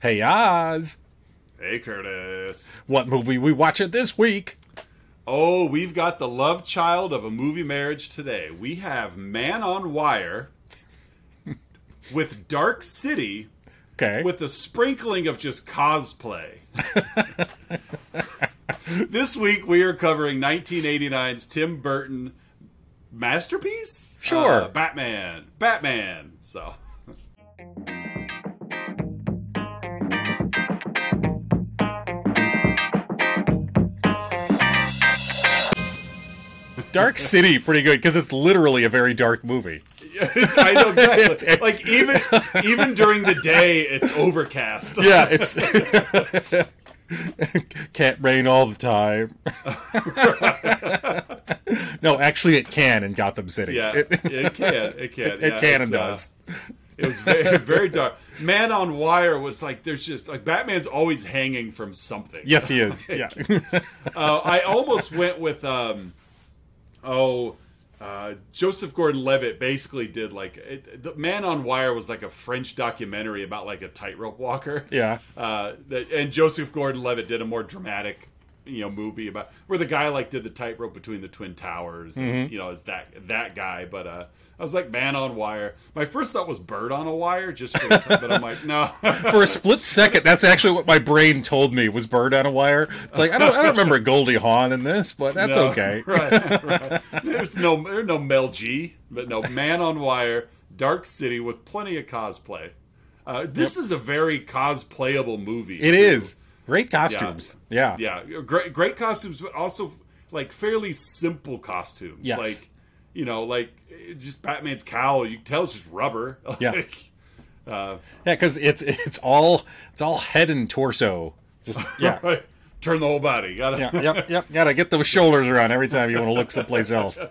Hey Oz, Hey, Curtis. what movie we watching this week? Oh, we've got the love child of a movie marriage today. We have Man on Wire with Dark City Okay. with a sprinkling of just cosplay. this week we are covering 1989's Tim Burton masterpiece? Sure. Uh, Batman. Batman. So. Dark City, pretty good because it's literally a very dark movie. I know exactly. Like even even during the day, it's overcast. Yeah, it's can't rain all the time. no, actually, it can in Gotham City. Yeah, It- it, can. It can. It yeah, can and uh, does. it was very, very dark. Man on Wire was like, there's just like Batman's always hanging from something. yes, he is. Yeah. Uh, I almost went with, um, oh, uh, Joseph Gordon-Levitt basically did like it, the Man on Wire was like a French documentary about like a tightrope walker. Yeah. Uh, that, and Joseph Gordon-Levitt did a more dramatic, you know, movie about where the guy like did the tightrope between the twin towers. Mm-hmm. And, you know, is that that guy? But uh, I was like Man on Wire. My first thought was Bird on a Wire, just for, but I'm like, no. For a split second, that's actually what my brain told me was Bird on a Wire. It's like I don't, I don't remember Goldie Hawn in this, but that's No, okay. right, right. There's no there's no Mel G, but no Man on Wire, Dark City with plenty of cosplay. Uh, this is a very cosplayable movie. It too. is great costumes. Yeah. Yeah, great great costumes, but also like fairly simple costumes. Yes. Like you know, like just Batman's cowl. You can tell it's just rubber. Yeah. Like, uh, Yeah, because it's it's all it's all head and torso. Just yeah. right. Turn the whole body. Gotta. Yeah, yep, yep. Gotta get those shoulders around every time you want to look someplace else.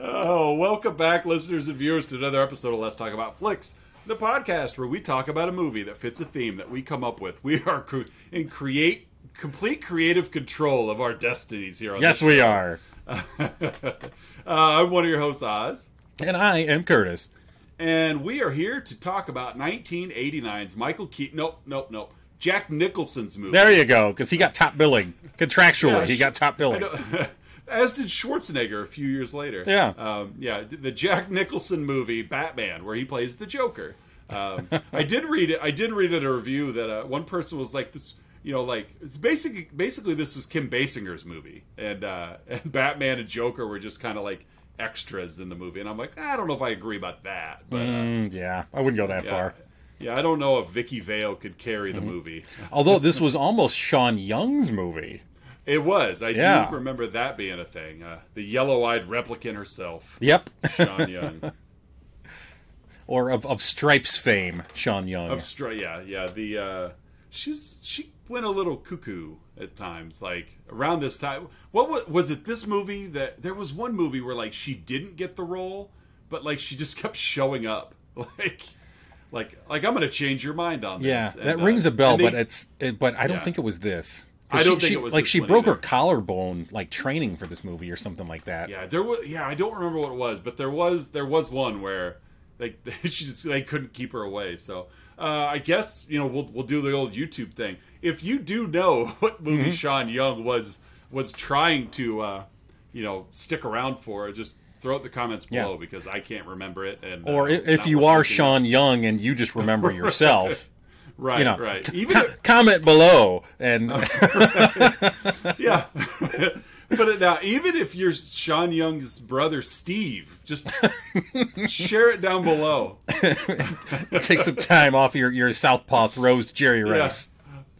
Oh, welcome back, listeners and viewers, to another episode of Let's Talk About Flicks, the podcast where we talk about a movie that fits a theme that we come up with. We are cr- in create complete creative control of our destinies here. On Yes, we are. Uh, I'm one of your hosts, Oz, And I am Curtis. and we are here to talk about 1989's Michael Keaton. Nope, nope, nope. Jack Nicholson's movie. There you go, because he got top billing contractually. Yeah, he got top billing. As did Schwarzenegger a few years later. Yeah. um, yeah. The Jack Nicholson movie Batman, where he plays the Joker. Um, I did read it. I did read in a review that uh, one person was like this. You know, like it's basically basically this was Kim Basinger's movie, and uh, and Batman and Joker were just kind of like extras in the movie. And I'm like, I don't know if I agree about that, but uh, Mm, yeah, I wouldn't go that yeah. far. Yeah, I don't know if Vicki Vale could carry Mm-hmm. the movie. Although this was almost Sean Young's movie. It was. I Yeah. do remember that being a thing. Uh, the yellow-eyed replicant herself, Yep. Sean Young. or of, of Stripes fame, Sean Young. of Stri- yeah, yeah. The uh, she's she went a little cuckoo at times. Like around this time, what was, was it? This movie that there was one movie where like she didn't get the role, but like she just kept showing up. Like, like, like I'm to change your mind on this. yeah, And, that uh, rings a bell, they- but it's it, but I don't Yeah. think it was this. I don't she- think she- it was like she broke her collarbone like training for this movie or something like that. Yeah, there was. Yeah, I don't remember what it was, but there was there was one where like she just they couldn't keep her away. So uh, I guess you know we'll we'll do the old YouTube thing. If you do know what movie Mm-hmm. Sean Young was was trying to uh, you know stick around for, just throw it in the comments Yeah. below because I can't remember it. And uh, Or it's if, if you are Sean Young and you just remember yourself, right, you know, right, even co- if, comment below and yeah. But now, even if you're Sean Young's brother Steve, just share it down below. take some time off your, your Southpaw throws Jerry Rice.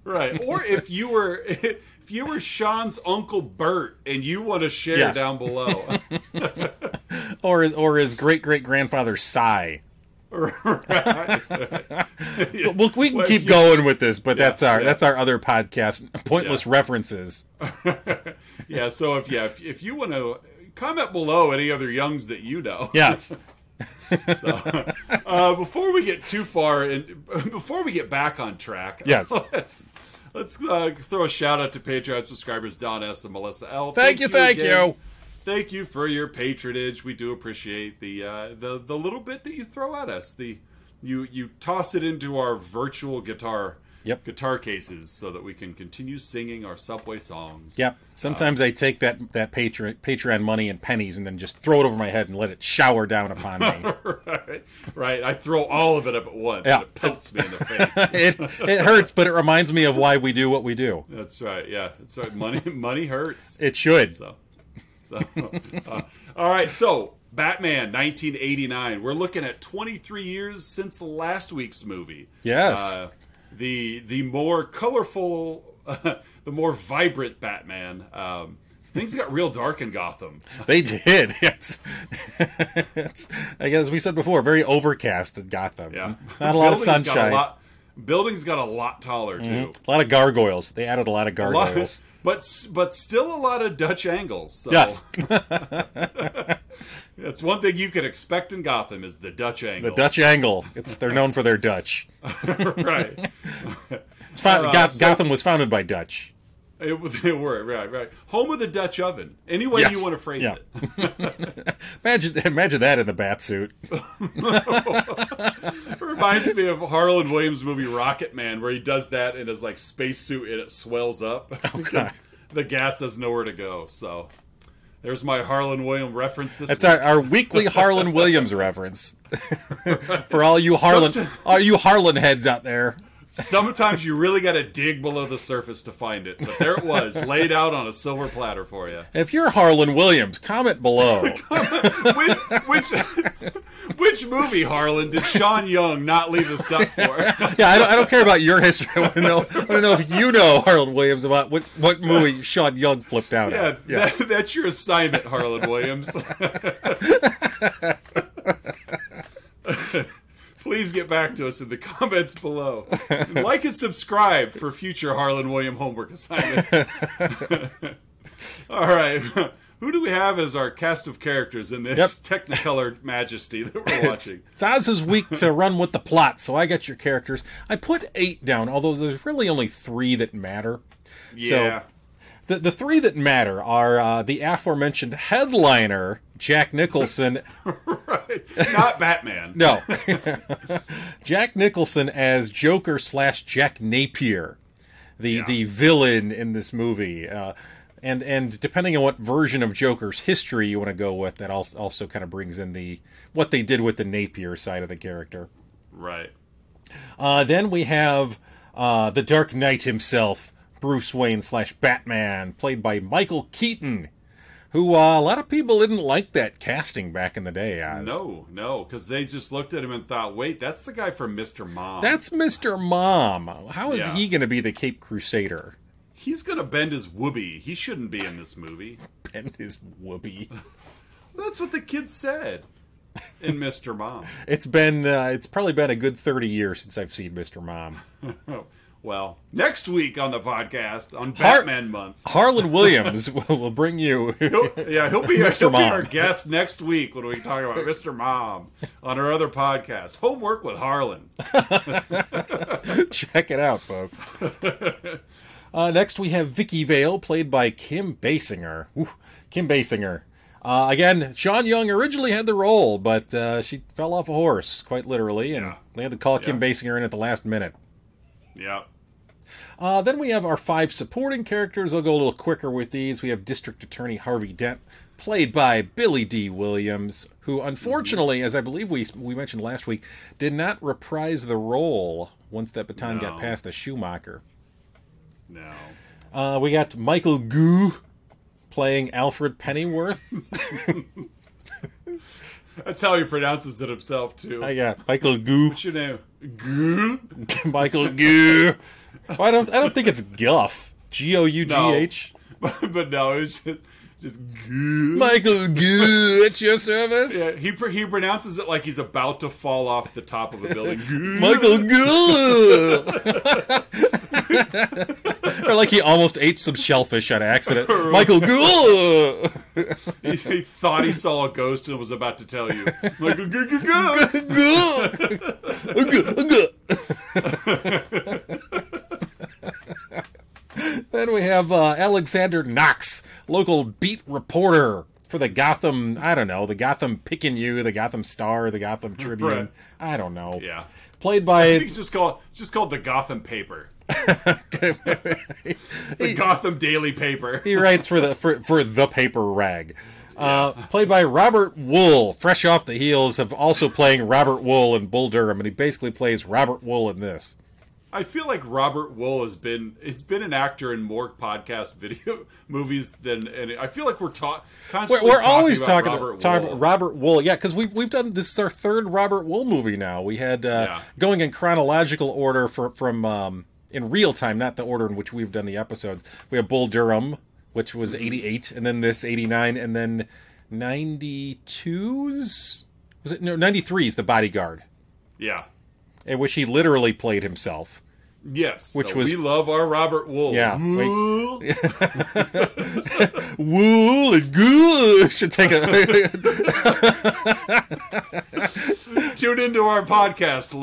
Right. Or if you were if you were Sean's uncle Bert and you want to share Yes. down below. Or his, or his great great grandfather Cy. right. Well, we can Well, keep you- going with this, but that's our yeah. that's our other podcast, pointless Yeah. references. Yeah, so if yeah, if, if you want to comment below any other Youngs that you know. Yes. So, uh, before we get too far and before we get back on track, Yes. let's let's uh, throw a shout out to Patreon subscribers Don S and Melissa L. Thank you, thank again. you. Thank you for your patronage. We do appreciate the uh, the the little bit that you throw at us. The you you toss it into our virtual guitar Yep. guitar cases so that we can continue singing our subway songs. Yep. Sometimes I take that that Patreon Patreon money in pennies and then just throw it over my head and let it shower down upon me. right, right. I throw all of it up at once. Yeah. And it pelts me in the face. it it hurts, but it reminds me of why we do what we do. That's right. Yeah, that's right. Money, money hurts. It should. So, so uh, all right. So, Batman, 1989. We're looking at 23 years since last week's movie. Yes. Uh, the the more colorful, the more vibrant Batman. Um, things got real dark in Gotham. They did. It's, it's, I guess we said before, very overcast in Gotham. Yeah, Not a lot of Buildings got a sunshine. lot- buildings got a lot taller too. A lot of gargoyles. They added a lot of lot- gargoyles. but but still a lot of Dutch angles. So Yes. That's one thing you could expect in Gotham is the Dutch angle. The. Dutch angle. It's they're known for their Dutch. right. It's found, Uh, Goth- so- Gotham was founded by Dutch. It, was- they were right, right. Home of the Dutch oven. Any way Yes. you want to phrase Yeah. it. Imagine imagine that in the bat suit. Reminds me of Harland Williams' movie Rocket Man, where he does that in his like spacesuit and it swells up because the gas has nowhere to go. So there's my Harland Williams reference. This That's week. our, our weekly Harland Williams reference for all you Harland all you Harland heads out there. Sometimes you really got to dig below the surface to find it, but there it was, laid out on a silver platter for you. If you're Harland Williams, comment below. which, which which movie, Harland, did Sean Young not leave us up for? Yeah, I don't, I don't care about your history. I want to know. I want to know if you know Harland Williams about what what movie Sean Young flipped out Yeah, at. Yeah, That, that's your assignment, Harland Williams. Please get back to us in the comments below. Like and subscribe for future Harland William homework assignments. All right. Who do we have as our cast of characters in this Technicolor majesty that we're watching? it's Oz's week to run with the plot, so I got your characters. I put eight down, although there's really only three that matter. Yeah. The the three that matter are uh, the aforementioned headliner Jack Nicholson. right. Not Batman. no, Jack Nicholson as Joker slash Jack Napier, the Yeah. the villain in this movie. Uh, and and depending on what version of Joker's history you want to go with, that also kind of brings in the what they did with the Napier side of the character. Right. Uh, then we have uh, the Dark Knight himself, Bruce Wayne slash Batman, played by Michael Keaton, who uh, a lot of people didn't like that casting back in the day. Oz. No, no, because they just looked at him and thought, wait, that's the guy from Mr. Mom. That's Mr. Mom. How is Yeah. he going to be the Cape Crusader? He's gonna bend his whoopee. He shouldn't be in this movie. bend his whoopee. That's what the kids said in Mr. Mom. It's been, uh, it's probably been a good 30 years since I've seen Mr. Mom. Well, next week on the podcast on Har- Batman Month, Harland Williams will, will bring you. he'll, yeah, he'll be Mr. he'll be Mom. our guest next week when we talk about Mr. Mom on our other podcast, Homework with Harland. Check it out, folks. Uh, next, we have Vicki Vale, played by Kim Basinger. Ooh, Kim Basinger. Uh, again, Sean Young originally had the role, but uh, she fell off a horse, quite literally, and Yeah. they had to call Kim Basinger in at the last minute. Yeah, Uh, then we have our five supporting characters. I'll go a little quicker with these. We have District Attorney Harvey Dent, played by Billy Dee Williams, who unfortunately, as I believe we we mentioned last week, did not reprise the role once that baton got No. past the Schumacher. no. Uh, we got Michael Goo playing Alfred Pennyworth. That's how he pronounces it himself too. Uh, I got Michael Goo. What's your name? Goo? Michael Goo. Well, I don't. I don't think it's Guff. G O U G H. but no, it's just, just goo. Michael Goo at your service. Yeah, he pr- he pronounces it like he's about to fall off the top of a building. Goo. Michael Goo. or like he almost ate some shellfish on accident. Michael Goo. he, he thought he saw a ghost and was about to tell you. Michael. Then we have uh, Alexander Knox, local beat reporter for the Gotham. I don't know the Gotham Picayune, the Gotham Star, the Gotham Tribune. Right. I don't know. Yeah. Played by. I think it's just called it's just called the Gotham Paper, the Gotham Daily Paper. he writes for the for, for the paper rag. Uh, played by Robert Wuhl, fresh off the heels of also playing Robert Wuhl in Bull Durham, and he basically plays Robert Wuhl in this. I feel like Robert Wuhl has been has been an actor in more podcast video movies than and I feel like we're ta- We're, constantly we're always about talking Robert about, talking about Robert Wuhl, yeah, because we've we've done this is our third Robert Wuhl movie now. We had uh, Yeah. going in chronological order for, from um, in real time, not the order in which we've done the episodes. We have Bull Durham, which was Mm-hmm. eighty eight, and then this eighty nine, and then ninety twos. Was it no ninety three is the Bodyguard, Yeah. in which he literally played himself. Yes. Which so was- we love our Robert Wuhl. Yeah. Wool. Wool and good should take a Tune into our podcast,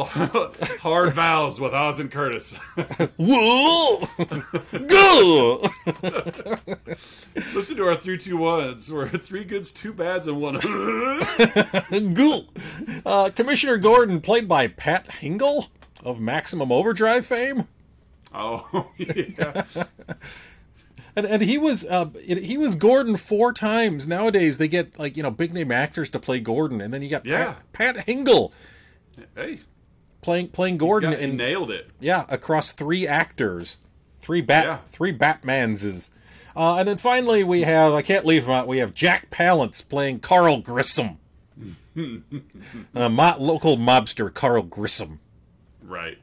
Hard Vows with Oz and Curtis. wool good. Listen to our three two ones. We're three goods, two bads, and one. Ghoul. Uh, Commissioner Gordon, played by Pat Hingle of Maximum Overdrive fame, oh yeah. and and he was uh, he was Gordon four times. Nowadays they get like you know big name actors to play Gordon, and then you got Yeah. Pat, Pat Hingle Hey, playing playing Gordon got, he nailed it. yeah across three actors, three bat Yeah. three Batmanses. Uh, and then finally we have I can't leave him out. We have Jack Palance playing Carl Grissom, uh, mo- local mobster Carl Grissom. Right.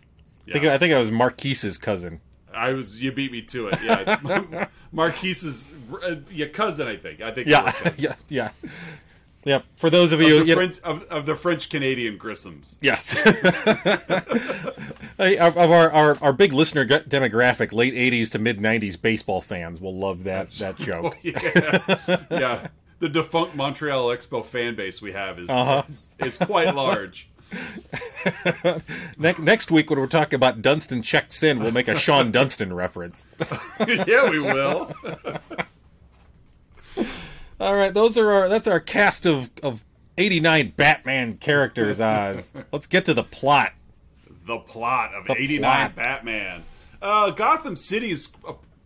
I think, I think I was Marquis's cousin. I was. You beat me to it. Yeah. It's Marquis's uh, yeah, cousin. I think. I think. Yeah, yeah, yeah, yeah. For those of Of you, you French of, of the French Canadian Grissoms. yes, Hey, of, our, our our big listener demographic, late '80s to mid '90s baseball fans will love that that joke. Yeah. yeah. The defunct Montreal Expo fan base we have is Uh-huh. is, is quite large. Ne- next week, when we're talking about Dunston checks in, we'll make a Shawon Dunston reference. yeah, we will. All right, those are our that's our cast of of '89 Batman characters. Oz, let's get to the plot. The plot of 89. Batman. Uh, Gotham City is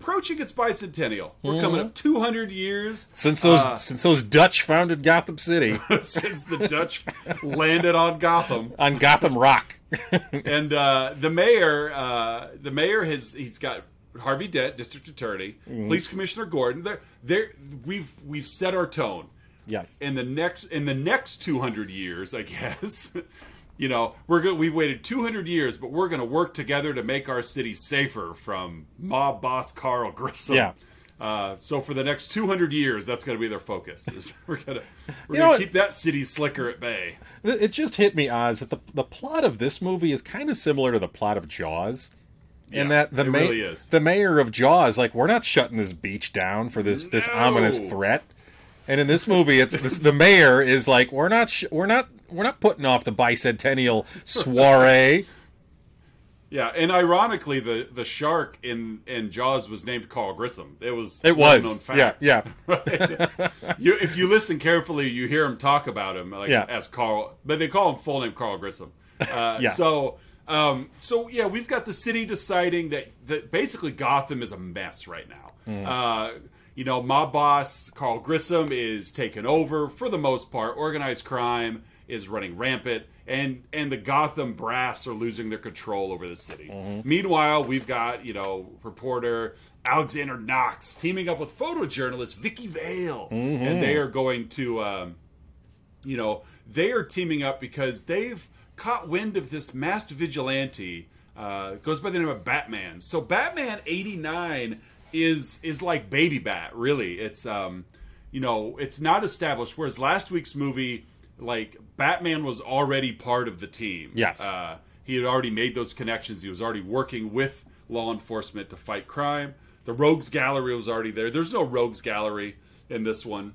approaching its bicentennial. We're Mm-hmm. coming up 200 years Since those uh, since those Dutch founded Gotham City since the Dutch landed on Gotham. on Gotham Rock. and uh, the mayor, uh, the mayor has he's got Harvey Dent, district attorney, Mm-hmm. police commissioner Gordon. They're, they're, we've we've set our tone. yes. In the next in the next two hundred years, I guess. You know, we're good. We've waited two hundred years, but we're going to work together to make our city safer from mob boss Carl Grissom. Yeah. Uh, so for the next 200 years, that's going to be their focus. Is we're gonna we're You know gonna keep that city slicker at bay. It just hit me, Oz, that the the plot of this movie is kind of similar to the plot of Jaws. In Yeah, that the ma- really is. the mayor of Jaws, like, we're not shutting this beach down for this this ominous threat. And in this movie, it's this, the mayor is like, we're not sh- we're not we're not putting off the bicentennial soiree. Yeah, and ironically, the the shark in in Jaws was named Carl Grissom. It was It was, fact. yeah, yeah. you, if you listen carefully, you hear him talk about him like Yeah. as Carl, but they call him full name Carl Grissom. Uh, Yeah. So, um, so yeah, we've got the city deciding that that basically Gotham is a mess right now. Mm. Uh, you know, mob boss Carl Grissom is taken over for the most part. Organized crime is running rampant, and and the Gotham brass are losing their control over the city. Mm-hmm. Meanwhile, we've got you know reporter Alexander Knox teaming up with photojournalist Vicki Vale, Mm-hmm. and they are going to. Um, you know, they are teaming up because they've caught wind of this masked vigilante. Uh, goes by the name of Batman. So Batman '89 is is like Baby Bat. Really, it's um, you know, it's not established. Whereas last week's movie, like Batman was already part of the team. Yes. uh, he had already made those connections. He was already working with law enforcement to fight crime. The Rogues Gallery was already there. There's no Rogues Gallery in this one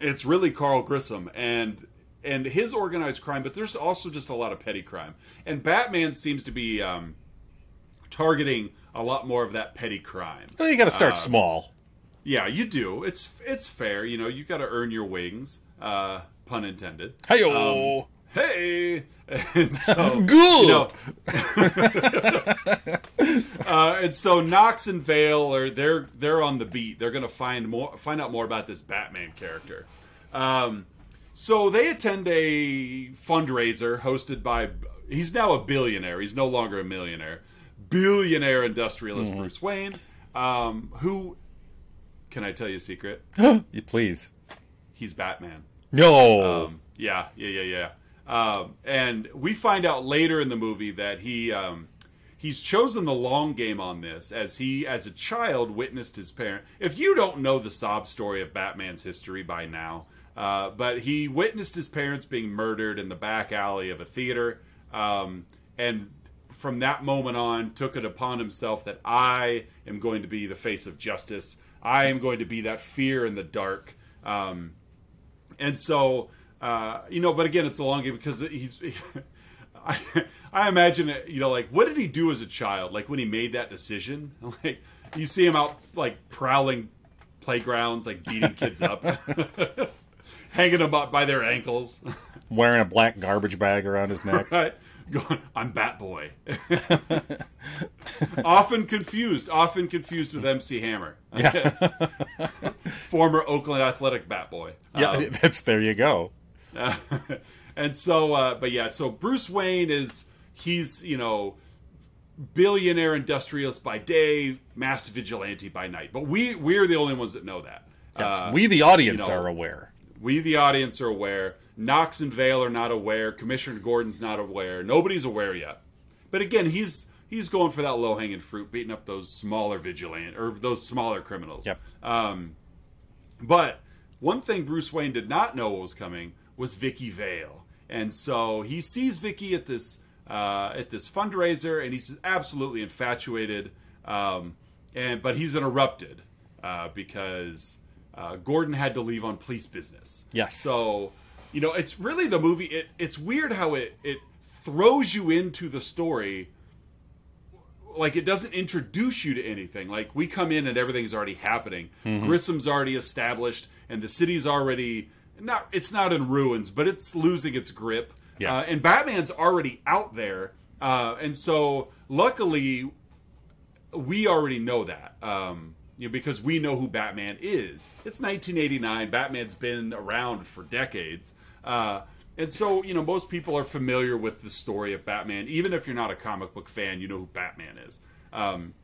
it's really Carl Grissom and and his organized crime, but there's also just a lot of petty crime. And Batman seems to be um, targeting a lot more of that petty crime. Well, you got to start Uh, small. yeah, you do. It's it's fair. You know, you got to earn your wings. Uh, pun intended. Hey-o. Um, hey, and so Good. you know, uh, and so Knox and Vale are they're they're on the beat. They're going to find more find out more about this Batman character. Um, so they attend a fundraiser hosted by. He's now a billionaire. He's no longer a millionaire. Billionaire industrialist Bruce Wayne, um, who can I tell you a secret? You please. He's Batman. No. Um, yeah, yeah, yeah, yeah. Um, and we find out later in the movie that he um, he's chosen the long game on this, as he, as a child, witnessed his parent. If you don't know the sob story of Batman's history by now, uh, but he witnessed his parents being murdered in the back alley of a theater, um, and from that moment on, took it upon himself that I am going to be the face of justice. I am going to be that fear in the dark. Um, and so uh, you know but again it's a long game because he's I, I imagine it, you know like what did he do as a child? Like when he made that decision? Like you see him out like prowling playgrounds like beating kids up hanging them up by their ankles Wearing a black garbage bag around his neck. right going i'm bat boy often confused often confused with mc hammer I Yeah. guess. former oakland athletic bat boy Yeah, Um, that's there you go. Uh, and so, uh, but yeah, so Bruce Wayne is he's you know billionaire industrialist by day, master vigilante by night. But we we're the only ones that know that. Yes, Uh, we the audience you know, are aware. we the audience are aware. Knox and Vale are not aware. Commissioner Gordon's not aware. Nobody's aware yet. But again, he's he's going for that low hanging fruit, beating up those smaller vigilante or those smaller criminals. Yep. Um, but one thing Bruce Wayne did not know what was coming was Vicki Vale, and so he sees Vicki at this uh, at this fundraiser, and he's absolutely infatuated. Um, and but he's interrupted uh, because uh, Gordon had to leave on police business. Yes. So you know, it's really the movie. It, it's weird how it it throws you into the story like it doesn't introduce you to anything. Like we come in and everything's already happening. Mm-hmm. Grissom's already established, and the city's already not. It's not in ruins, but it's losing its grip. Yeah. Uh, and Batman's already out there, uh, and so luckily we already know that. Um, you know, because we know who Batman is. It's 1989. Batman's been around for decades. Uh, and so, you know, most people are familiar with the story of Batman. Even if you're not a comic book fan, you know who Batman is. Um,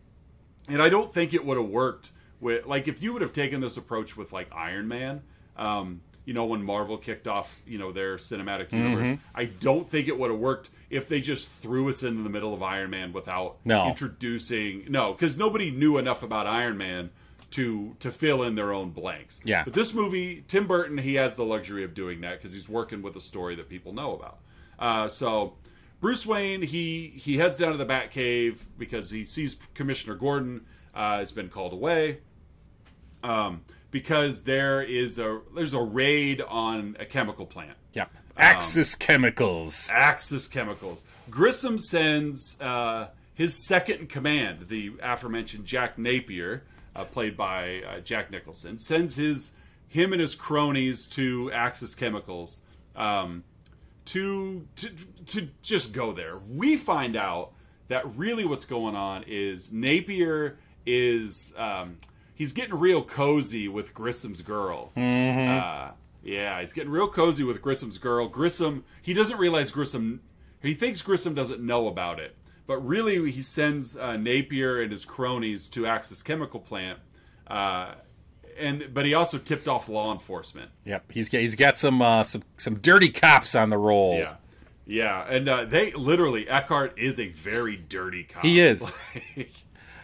and I don't think it would have worked with, like, if you would have taken this approach with, like, Iron Man, um, you know, when Marvel kicked off, you know, their cinematic universe, I don't think it would have worked if they just threw us into the middle of Iron Man without No. introducing, no, because nobody knew enough about Iron Man to to fill in their own blanks. Yeah. But this movie, Tim Burton, he has the luxury of doing that because he's working with a story that people know about. Uh, so Bruce Wayne, he he heads down to the Batcave because he sees Commissioner Gordon uh, has been called away. Um, because there is a there's a raid on a chemical plant. Yep. Axis Chemicals. Axis Chemicals. Grissom sends uh, his second in command, the aforementioned Jack Napier, uh, played by uh, Jack Nicholson, sends his him and his cronies to Axis Chemicals um, to, to to just go there. We find out that really what's going on is Napier is um, he's getting real cozy with Grissom's girl. Uh, yeah, he's getting real cozy with Grissom's girl. Grissom, he doesn't realize Grissom, he thinks Grissom doesn't know about it, but really he sends uh, Napier and his cronies to Axis Chemical Plant, uh, and but he also tipped off law enforcement. Yep. He's got, he's got some uh, some some dirty cops on the roll. Yeah, yeah, and uh, they literally Eckhardt is a very dirty cop. He is. Like,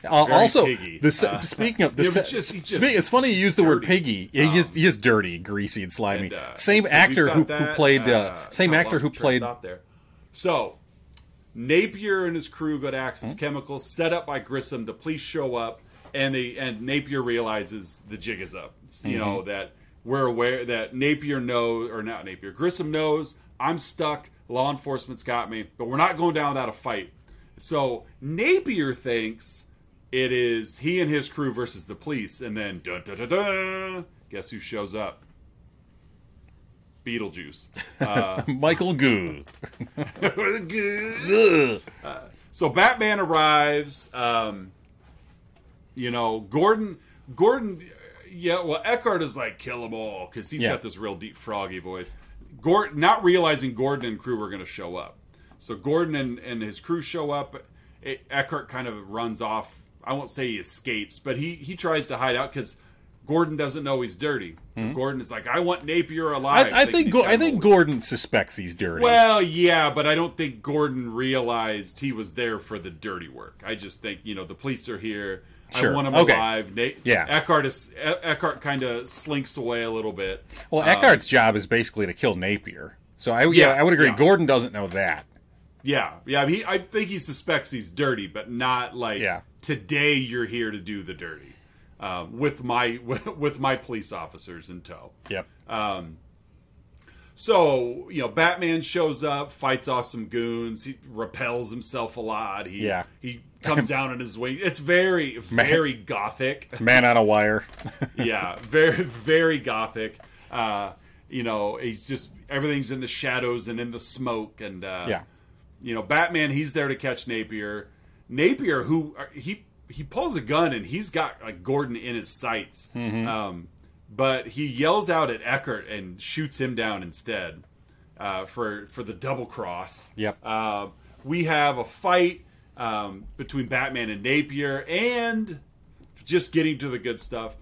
Uh, also, piggy. the Uh, speaking of the yeah, just- just spe- it's funny you use the word piggy. Yeah, he is Um, he is dirty, greasy, and slimy. And, uh, same so actor who, who played uh, same actor who my train of played there. So Napier and his crew go to Axis Hmm? Chemicals, set up by Grissom. The police show up, and they and Napier realizes the jig is up. You know Mm-hmm. that we're aware that Napier knows, or not Napier, Grissom knows I'm stuck. Law enforcement's got me, but we're not going down without a fight. So Napier thinks it is he and his crew versus the police, and then dun, dun, dun, dun, guess who shows up? Beetlejuice. Uh, Michael Goo. so Batman arrives. Um, you know, Gordon. Gordon. Yeah, well, Eckhardt is like kill them all because he's Yeah. got this real deep froggy voice. Gordon, not realizing Gordon and crew were going to show up, so Gordon and, and his crew show up. It, Eckhardt kind of runs off. I won't say he escapes, but he he tries to hide out because Gordon doesn't know he's dirty. So Gordon is like, "I want Napier alive." I, I think Go- I think. Gordon suspects he's dirty. Well, yeah, but I don't think Gordon realized he was there for the dirty work. I just think you know the police are here. Sure. I want him Okay. alive. Nate, Yeah. Eckhardt is E- Eckhardt kind of slinks away a little bit. well, Um, Eckhardt's job is basically to kill Napier. So I yeah, Yeah, I would agree. yeah. Gordon doesn't know that. Yeah, yeah. He, I think he suspects he's dirty, but not like Yeah. today. You're here to do the dirty um, with my with my police officers in tow. Yep. So you know, Batman shows up, fights off some goons. He repels himself a lot. He Yeah. he comes down in his wing. It's very very gothic. Man on a wire. yeah, very very gothic. Uh, you know, he's just everything's in the shadows and in the smoke, and uh, yeah. you know, Batman. He's there to catch Napier. Napier, who uh, he he pulls a gun and he's got like Gordon in his sights, Mm-hmm. um, but he yells out at Eckhardt and shoots him down instead uh, for for the double cross. Yep. Uh, we have a fight um, between Batman and Napier, and just getting to the good stuff.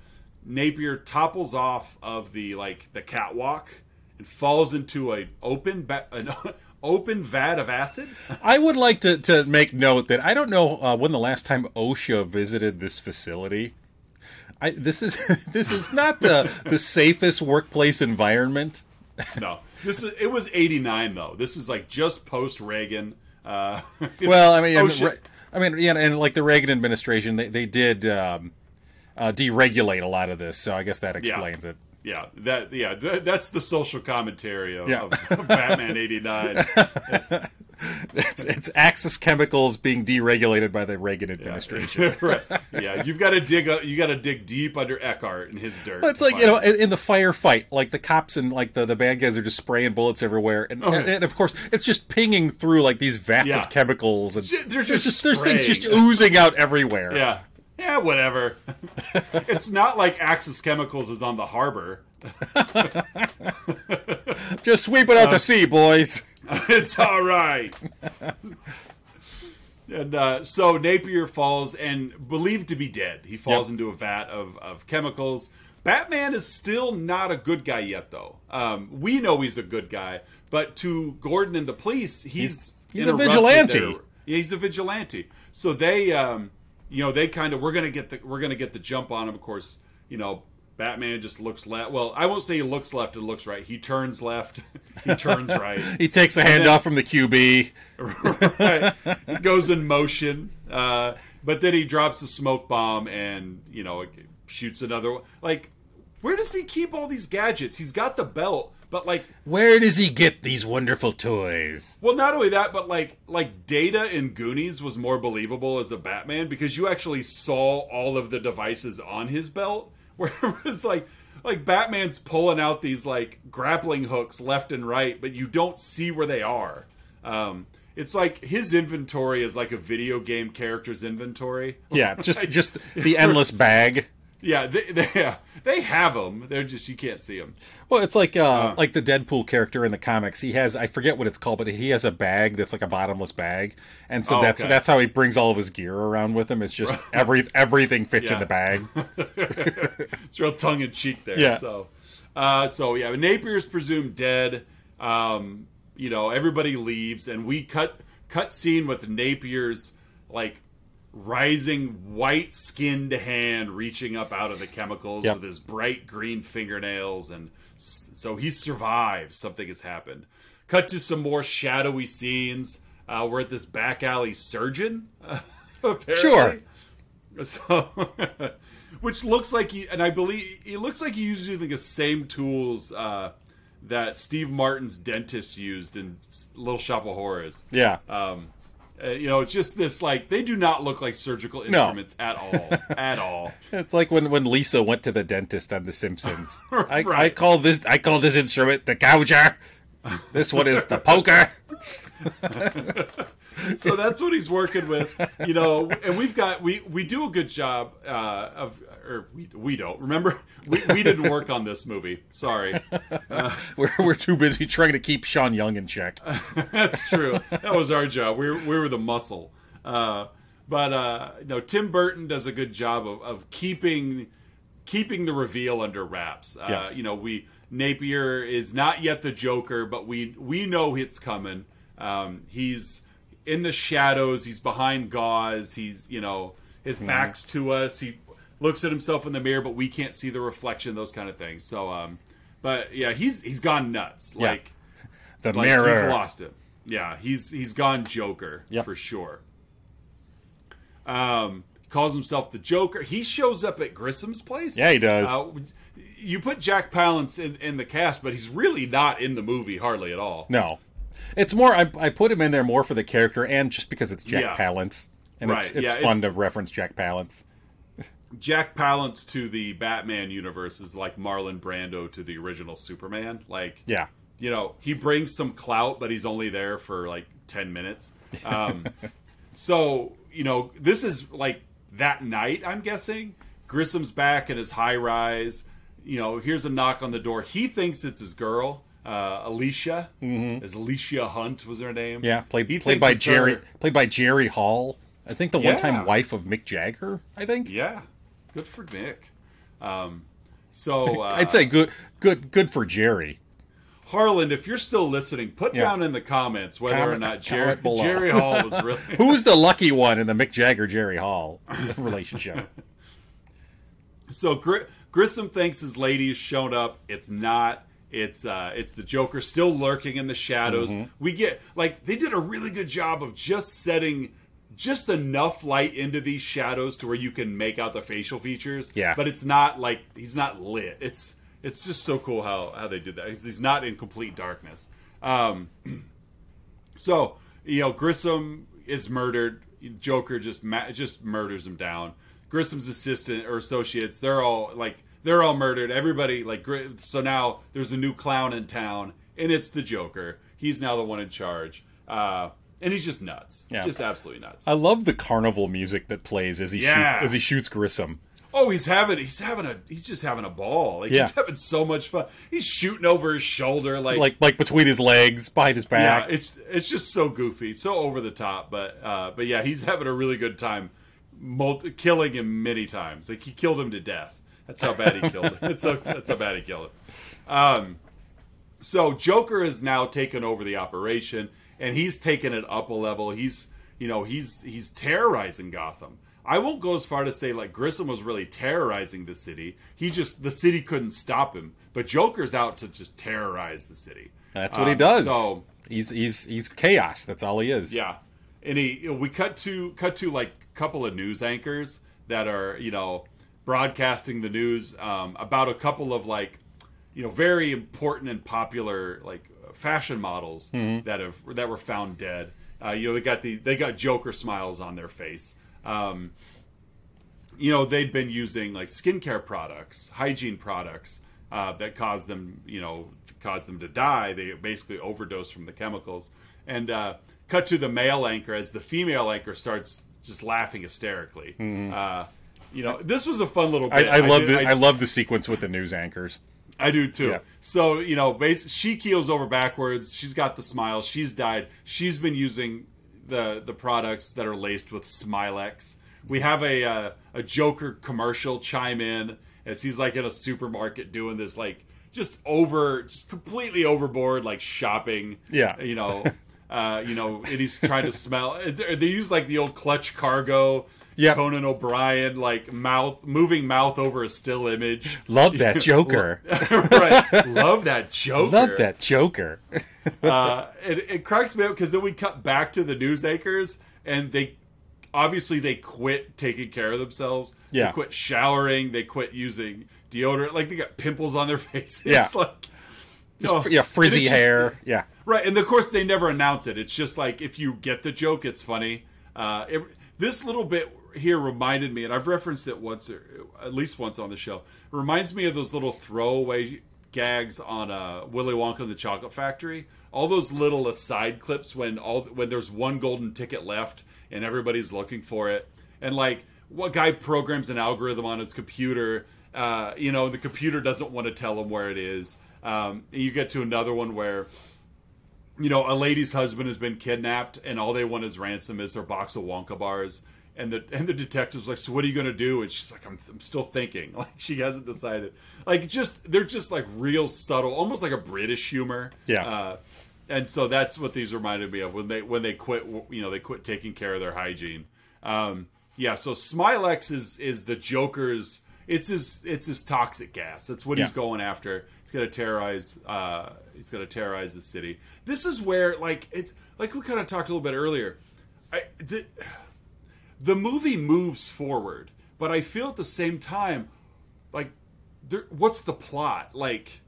Napier topples off of the like the catwalk and falls into a open ba- an open vat of acid. I would like to, to make note that I don't know uh, when the last time OSHA visited this facility. I, this is this is not the the safest workplace environment. No, this is it was eighty nine though. This is like just post Reagan. Uh, Well, I mean, OSHA I mean, yeah, and like the Reagan administration, they they did um, uh, deregulate a lot of this, so I guess that explains it. Yeah, that yeah, th- that's the social commentary of, Yeah. of Batman eighty nine. It's, it's Axis Chemicals being deregulated by the Reagan administration. right. Yeah, you've got to dig up. You got to dig deep under Eckhardt and his dirt. It's like you know, in, in the firefight, like the cops and like the, the bad guys are just spraying bullets everywhere, and, Oh, yeah. and, and of course it's just pinging through like these vats Yeah. of chemicals, and ju- they're there's just there's things just oozing out everywhere. Yeah. Yeah, whatever. it's not like Axis Chemicals is on the harbor. Just sweep it out to sea, boys. it's all right. and uh, so Napier falls and believed to be dead. He falls Yep. into a vat of, of chemicals. Batman is still not a good guy yet, though. Um, we know he's a good guy, but to Gordon and the police, he's He's- he's a vigilante. their- yeah, he's a vigilante. So they, um, you know, they kind of we're gonna get the we're gonna get the jump on him. Of course, you know, Batman just looks left. Well, I won't say he looks left and looks right. He turns left. he turns right. He takes a handoff from the QB. right. He goes in motion, uh, but then he drops a smoke bomb and you know shoots another. one. Like, where does he keep all these gadgets? He's got the belt, but like, Where does he get these wonderful toys? well, not only that, but like, like Data in Goonies was more believable as a Batman because you actually saw all of the devices on his belt, whereas like. Like Batman's pulling out these like grappling hooks left and right, but you don't see where they are. Um, it's like his inventory is like a video game character's inventory. Yeah, just just the endless bag. Yeah, they they, yeah, they have them. They're just you can't see them. Well, it's like uh, like the Deadpool character in the comics. He has I forget what it's called, but he has a bag that's like a bottomless bag, and so Oh, that's okay. that's how he brings all of his gear around with him. It's just every everything fits in the bag. It's real tongue in cheek there. Yeah. So, uh, so yeah, Napier's presumed dead. Um, you know, everybody leaves, and we cut cut scene with Napier's like rising white skinned hand reaching up out of the chemicals Yep. with his bright green fingernails and so he survived something has happened cut to some more shadowy scenes uh, we're at this back alley surgeon apparently. Sure. So, which looks like he, and I believe it looks like he uses using the same tools uh, that Steve Martin's dentist used in Little Shop of Horrors. Yeah, Um, Uh, you know, it's just this like they do not look like surgical No. instruments at all, at all. It's like when, when Lisa went to the dentist on The Simpsons. I, I call this I call this instrument the gouger. This one is the poker. so that's what he's working with, you know. And we've got we we do a good job uh, of, or we we don't remember we, we didn't work on this movie. Sorry, We're, we're too busy trying to keep Sean Young in check. that's true. That was our job. We were, we were the muscle. Uh, but uh, no, Tim Burton does a good job of, of keeping keeping the reveal under wraps. Uh, Yes. You know, we Napier is not yet the Joker, but we we know it's coming. Um, he's in the shadows. He's behind gauze. He's you know his back's to us. He looks at himself in the mirror, but we can't see the reflection. Those kind of things. So, um, but yeah, he's he's gone nuts. Yeah. Like The like mirror. he's lost it. Yeah, he's he's gone Joker Yep. for sure. Um, calls himself the Joker. He shows up at Grissom's place. Yeah, he does. Uh, you put Jack Palance in, in the cast, but he's really not in the movie hardly at all. No, it's more. I, I put him in there more for the character and just because it's Jack Yeah. Palance, and it's it's yeah, fun it's- to reference Jack Palance. Jack Palance to the Batman universe is like Marlon Brando to the original Superman. Like, Yeah, you know, he brings some clout, but he's only there for like 10 minutes. Um, so, you know, this is like that night, I'm guessing. Grissom's back in his high rise. You know, here's a knock on the door. He thinks it's his girl, uh, Alicia. Mm-hmm. Is Alicia Hunt was her name? yeah. Played He played by Jerry her. played by Jerry Hall. I think the Yeah. one time wife of Mick Jagger. I think. Yeah. Good for Nick. Um, so uh, I'd say good good good for Jerry. Harland, if you're still listening, put Yeah. down in the comments whether or not Jerry. Jerry Hall was really. Who's the lucky one in the Mick Jagger Jerry Hall relationship? so Gr- Grissom thinks his lady's shown up. It's not. It's uh, it's the Joker still lurking in the shadows. Mm-hmm. We get like they did a really good job of just setting just enough light into these shadows to where you can make out the facial features. Yeah. but it's not like he's not lit. It's it's just so cool how how they did that. He's, he's not in complete darkness. Um, so you know, Grissom is murdered. Joker just ma- just murders him down. Grissom's assistant or associates, they're all like they're all murdered. Everybody like so now there's a new clown in town, and it's the Joker. He's now the one in charge, uh, and he's just nuts, Yeah. just absolutely nuts. I love the carnival music that plays as he Yeah. shoots, as he shoots Grissom. Oh, he's having he's having a he's just having a ball. Like Yeah. he's having so much fun. He's shooting over his shoulder like Like like between his legs, behind his back. Yeah, it's it's just so goofy, so over the top. But uh, but yeah, he's having a really good time, multi- killing him many times. Like he killed him to death. That's how bad he killed him. That's how, that's how bad he killed it. Um, so Joker has now taken over the operation, and he's taken it up a level. He's you know he's he's terrorizing Gotham. I won't go as far to say like Grissom was really terrorizing the city. He just the city couldn't stop him. But Joker's out to just terrorize the city. That's what he Um, does. So he's he's he's chaos. That's all he is. yeah, and he we cut to cut to like a couple of news anchors that are you know broadcasting the news um, about a couple of like you know very important and popular like fashion models that have that were found dead. Uh, you know they got the they got Joker smiles on their face. Um, you know they'd been using like skincare products, hygiene products uh, that caused them, you know, caused them to die. They basically overdosed from the chemicals. And uh, cut to the male anchor as the female anchor starts just laughing hysterically. Uh, you know, this was a fun little I, bit. I love did- the I, love the sequence with the news anchors. I do too. Yeah. So you know, base, she keels over backwards. She's got the smile. She's died. She's been using the the products that are laced with Smilex. We have a uh, a Joker commercial chime in as he's like in a supermarket doing this like just over, just completely overboard like shopping. Yeah. you know. Uh, you know, and he's trying to smell. They use like the old clutch cargo, Yep. Conan O'Brien, like mouth moving mouth over a still image. Love that Joker. right. Love that Joker. love that Joker. Uh, it, it cracks me up because then we cut back to the news anchors and they obviously they quit taking care of themselves. Yeah. They quit showering. They quit using deodorant. Like they got pimples on their faces. Yeah. Like, Just fr- yeah, frizzy just- hair. yeah. Right, and of course they never announce it. It's just like if you get the joke, it's funny. Uh, it, this little bit here reminded me, and I've referenced it once, or at least once on the show. Reminds me of those little throwaway gags on uh, Willy Wonka and the Chocolate Factory. All those little aside clips when all when there's one golden ticket left and everybody's looking for it, and like what guy programs an algorithm on his computer. Uh, you know, the computer doesn't want to tell him where it is. Um, and you get to another one where you know, a lady's husband has been kidnapped, and all they want is ransom is their box of Wonka bars. And the and the detective's like, so what are you gonna do? And she's like, I'm, I'm still thinking. Like she hasn't decided. Like just they're just like real subtle, almost like a British humor. Yeah. Uh, and so that's what these reminded me of when they when they quit. You know, they quit taking care of their hygiene. Um, yeah. So Smilex is is the Joker's. It's his it's his toxic gas. That's what Yeah. he's going after. He's gonna terrorize. Uh, he's gonna terrorize the city. This is where like it like we kind of talked a little bit earlier. I the the movie moves forward, but I feel at the same time like there, what's the plot like?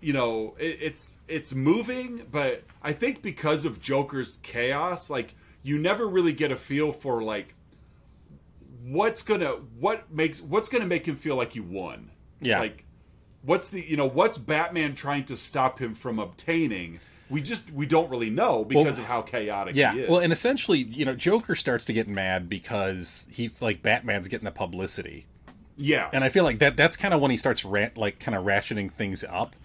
You know, it, it's it's moving, but I think because of Joker's chaos, like you never really get a feel for like what's gonna what makes what's gonna make him feel like he won. Yeah. Like what's the you know what's Batman trying to stop him from obtaining? We just we don't really know because Well, of how chaotic Yeah, he is. well, and essentially, you know, Joker starts to get mad because he like Batman's getting the publicity, yeah, and I feel like that that's kind of when he starts ra- like kind of rationing things up,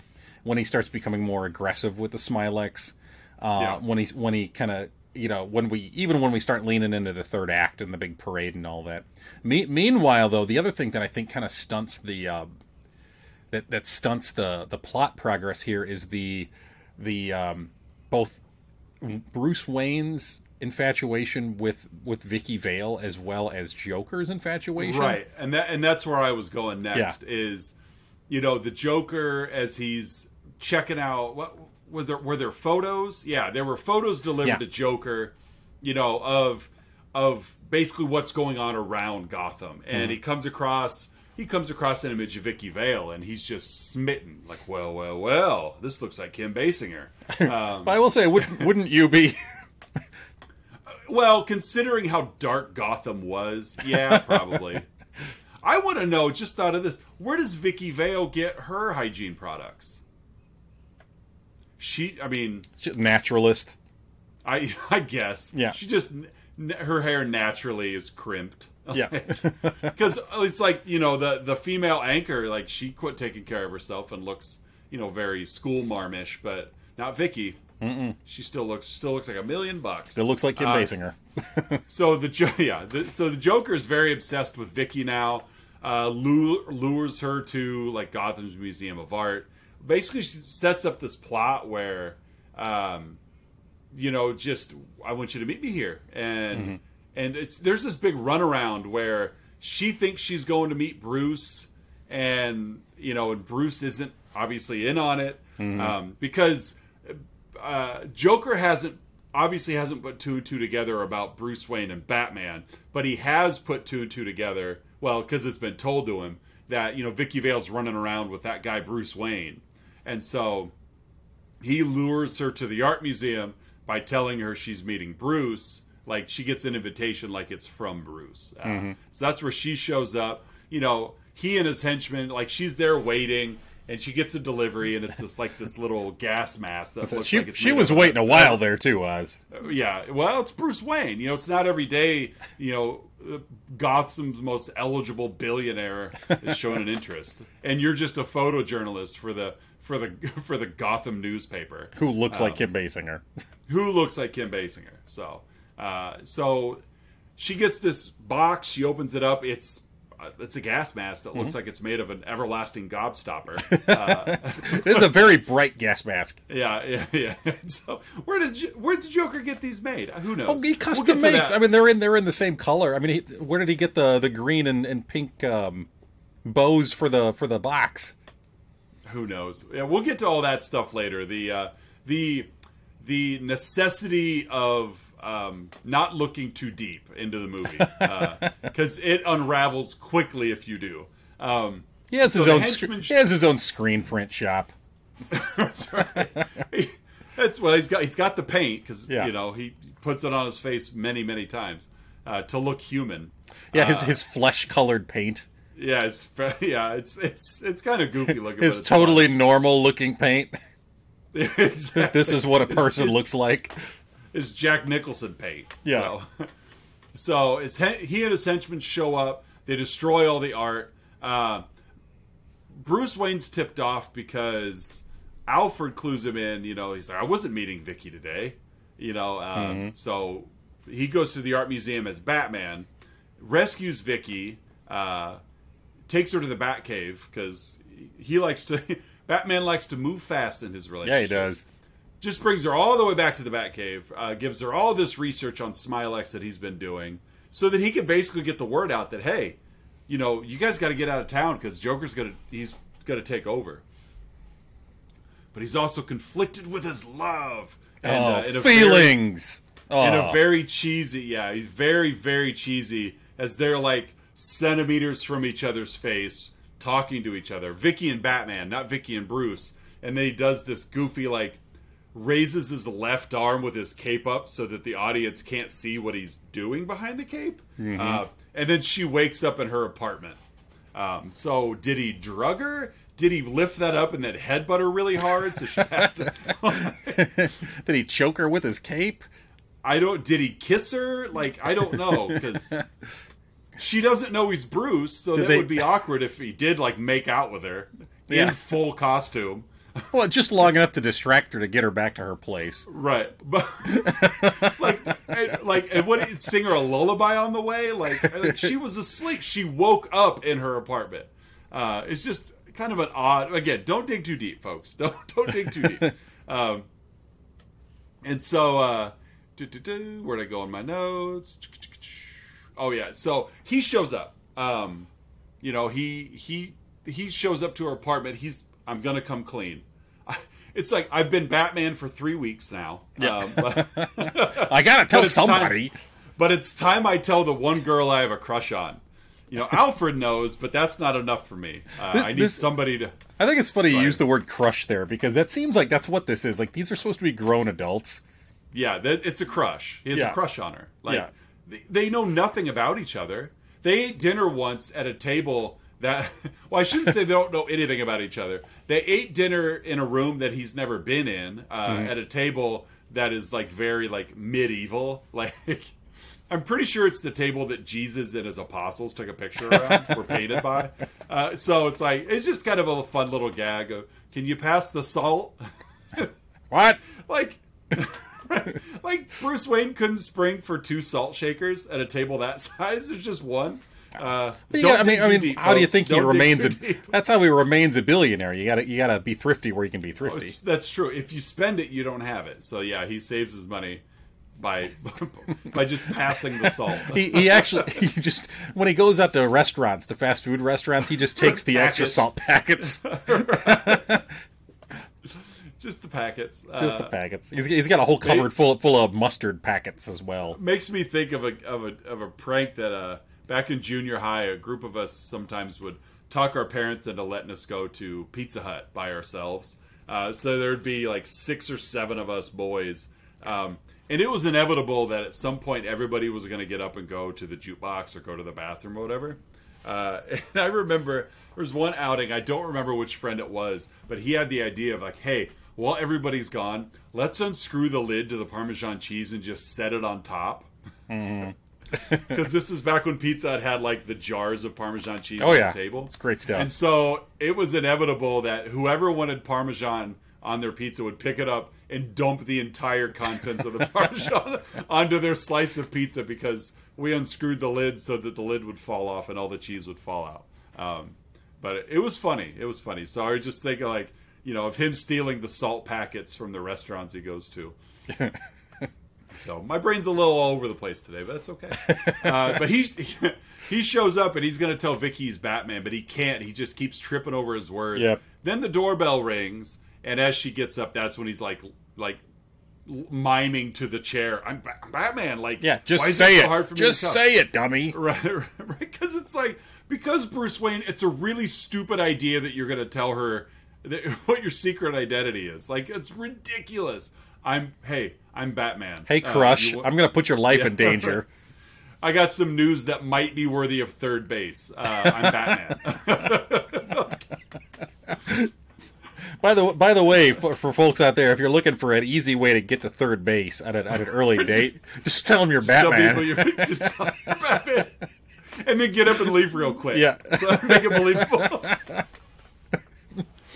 when he starts becoming more aggressive with the Smilex, uh, Yeah. when he's when he kind of you know when we even when we start leaning into the third act and the big parade and all that. Me- meanwhile, though, the other thing that I think kind of stunts the uh, that that stunts the the plot progress here is the the um, both Bruce Wayne's infatuation with with Vicki Vale as well as Joker's infatuation. right, and that and that's where I was going next. Is you know the Joker as he's checking out what was there were there photos? Yeah, there were photos delivered Yeah. to Joker, you know of of basically what's going on around Gotham, and Mm-hmm. he comes across. He comes across an image of Vicki Vale, and he's just smitten. Like, well, well, well, this looks like Kim Basinger. Um, But I will say, wouldn't wouldn't you be? Well, considering how dark Gotham was, yeah, probably. I want to know. Just thought of this. Where does Vicki Vale get her hygiene products? She, I mean, naturalist? I, I guess. Yeah. She just her hair naturally is crimped. Yeah. because it's like you know the the female anchor, like she quit taking care of herself and looks you know very school marmish, but not Vicki. Mm-mm. She still looks still looks like a million bucks. It looks like Kim Uh, Basinger. So the yeah, the, so the Joker is very obsessed with Vicki now. Uh, lures her to like Gotham's Museum of Art. Basically, she sets up this plot where, um, you know, just I want you to meet me here, and and it's there's this big runaround where she thinks she's going to meet Bruce, and you know, and Bruce isn't obviously in on it um, because uh, Joker hasn't obviously hasn't put two and two together about Bruce Wayne and Batman, but he has put two and two together. Well, because it's been told to him that you know Vicki Vale's running around with that guy Bruce Wayne, and so he lures her to the art museum by telling her she's meeting Bruce. Like she gets an invitation, like it's from Bruce. Uh, So that's where she shows up. You know, he and his henchmen, like she's there waiting, and she gets a delivery, and it's this like this little gas mask that looks She like it's she was waiting a while there too, Oz. yeah, well, it's Bruce Wayne. You know, it's not every day. You know, uh, Gotham's most eligible billionaire is showing an interest, and you're just a photojournalist for the for the for the Gotham newspaper Who looks Um, like Kim Basinger? who looks like Kim Basinger. So, uh, so she gets this box. She opens it up. It's uh, it's a gas mask that looks like it's made of an everlasting gobstopper. Uh, It's a very bright gas mask. yeah, yeah, yeah. So where did where did Joker get these made? Who knows? Oh, he We'll custom makes. I mean, they're in they're in the same color. I mean, he, where did he get the the green and, and pink um, bows for the for the box? Who knows? Yeah, we'll get to all that stuff later. The uh, the the necessity of um, not looking too deep into the movie because it unravels quickly if you do. Um, He has So his own. Sc- sh- he has his own screen print shop. that's right. It's well, he's got he's got the paint because Yeah. you know he puts it on his face many many times uh, to look human. Yeah, his Uh, his flesh colored paint. Yeah, it's yeah, it's it's it's kind of goofy looking. But it's totally normal looking paint. exactly. This is what a person it's- looks like. It's Jack Nicholson paint. Yeah. So, so it's, he and his henchmen show up. They destroy all the art. Uh, Bruce Wayne's tipped off because Alfred clues him in. You know, he's like, I wasn't meeting Vicki today. You know, um, so he goes to the art museum as Batman, rescues Vicki, uh, takes her to the Batcave because he likes to. Batman likes to move fast in his relationship. Yeah, he does. just brings her all the way back to the Batcave, uh, gives her all this research on Smilex that he's been doing, so that he can basically get the word out that hey, you know, you guys got to get out of town because Joker's gonna he's gonna take over. But he's also conflicted with his love and oh, uh, in a very- feelings. oh, in a very cheesy, yeah, he's very very cheesy as they're like centimeters from each other's face, talking to each other. Vicki and Batman, not Vicki and Bruce. And then he does this goofy like raises his left arm with his cape up so that the audience can't see what he's doing behind the cape. Uh, and then she wakes up in her apartment. Um, so did he drug her? Did he lift that up and then headbutt her really hard so she has to? Did he choke her with his cape? I don't. Did he kiss her? Like I don't know because she doesn't know he's Bruce, so Did that they- would be awkward if he did like make out with her Yeah. in full costume. Well, just long enough to distract her to get her back to her place. Right, but like, and, like, and what? Sing her a lullaby on the way? Like, like, she was asleep. She woke up in her apartment. Uh, it's just kind of an odd. Again, don't dig too deep, folks. Don't don't dig too deep. Um, and so, uh, do, do, do, where'd I go on my notes? Oh yeah, so he shows up. Um, you know, he he he shows up to her apartment. He's I'm gonna come clean. It's like I've been Batman for three weeks now. Yeah. Um, but, I gotta tell time- somebody. but it's time I tell the one girl I have a crush on. You know, Alfred knows, but that's not enough for me. Uh, I need This- somebody to. I think it's funny you use the word crush there because that seems like that's what this is. Like these are supposed to be grown adults. Yeah, that, it's a crush. He has Yeah. a crush on her. Like Yeah. They, they know nothing about each other. They ate dinner once at a table that. Well, I shouldn't say they don't know anything about each other. They ate dinner in a room that he's never been in uh, Mm-hmm. at a table that is like very like medieval. Like I'm pretty sure it's the table that Jesus and his apostles took a picture around, were painted by. Uh, so it's like it's just kind of a fun little gag. Of, Can you pass the salt? What? like like Bruce Wayne couldn't spring for two salt shakers at a table that size. There's just one. Uh, don't gotta- I mean, I mean, deep, how do you think he Don't dig remains a? That's how he remains a billionaire. You gotta, you gotta be thrifty where you can be Oh, thrifty. it's- that's true. If you spend it, you don't have it. So yeah, he saves his money by by just passing the salt. He, he actually he just when he goes out to restaurants, to fast food restaurants, he just takes the extra salt packets, just the packets. just Uh, the packets. He's, he's got a whole cupboard full full of mustard packets as well. makes me think of a of a of a prank that uh back in junior high a group of us sometimes would talk our parents into letting us go to Pizza Hut by ourselves. Uh, so there'd be like six or seven of us boys, um, and it was inevitable that at some point everybody was going to get up and go to the jukebox or go to the bathroom or whatever. Uh, and I remember there was one outing. I don't remember which friend it was, but he had the idea of like, "Hey, while everybody's gone, let's unscrew the lid to the Parmesan cheese and just set it on top." Because this is back when Pizza Hut had like the jars of Parmesan cheese Oh, on yeah. the table. It's great stuff. And so it was inevitable that whoever wanted Parmesan on their pizza would pick it up and dump the entire contents of the Parmesan onto their slice of pizza because we unscrewed the lid so that the lid would fall off and all the cheese would fall out. Um, but it was funny. It was funny. So I was just thinking, like, you know, of him stealing the salt packets from the restaurants he goes to. So my brain's a little all over the place today, but that's okay. Uh, but he he shows up and he's going to tell Vicki he's Batman, but he can't. He just keeps tripping over his words. Yep. Then the doorbell rings, and as she gets up, that's when he's like like miming to the chair. I'm, Ba- I'm Batman. Like Yeah, just say so it. hard for me just say it, dummy. Right, right, right. Because it's like because Bruce Wayne, it's a really stupid idea that you're going to tell her what your secret identity is. Like it's ridiculous. I'm hey, I'm Batman. Hey, Uh, Crush, you- I'm going to put your life Yeah. in danger. I got some news that might be worthy of third base. Uh, I'm Batman. By the by the way, for, for folks out there, if you're looking for an easy way to get to third base at, a, at an early date, just tell them you're Tell Batman. people you're just tell them you're Batman. And then get up and leave real quick. Yeah. So make it believable.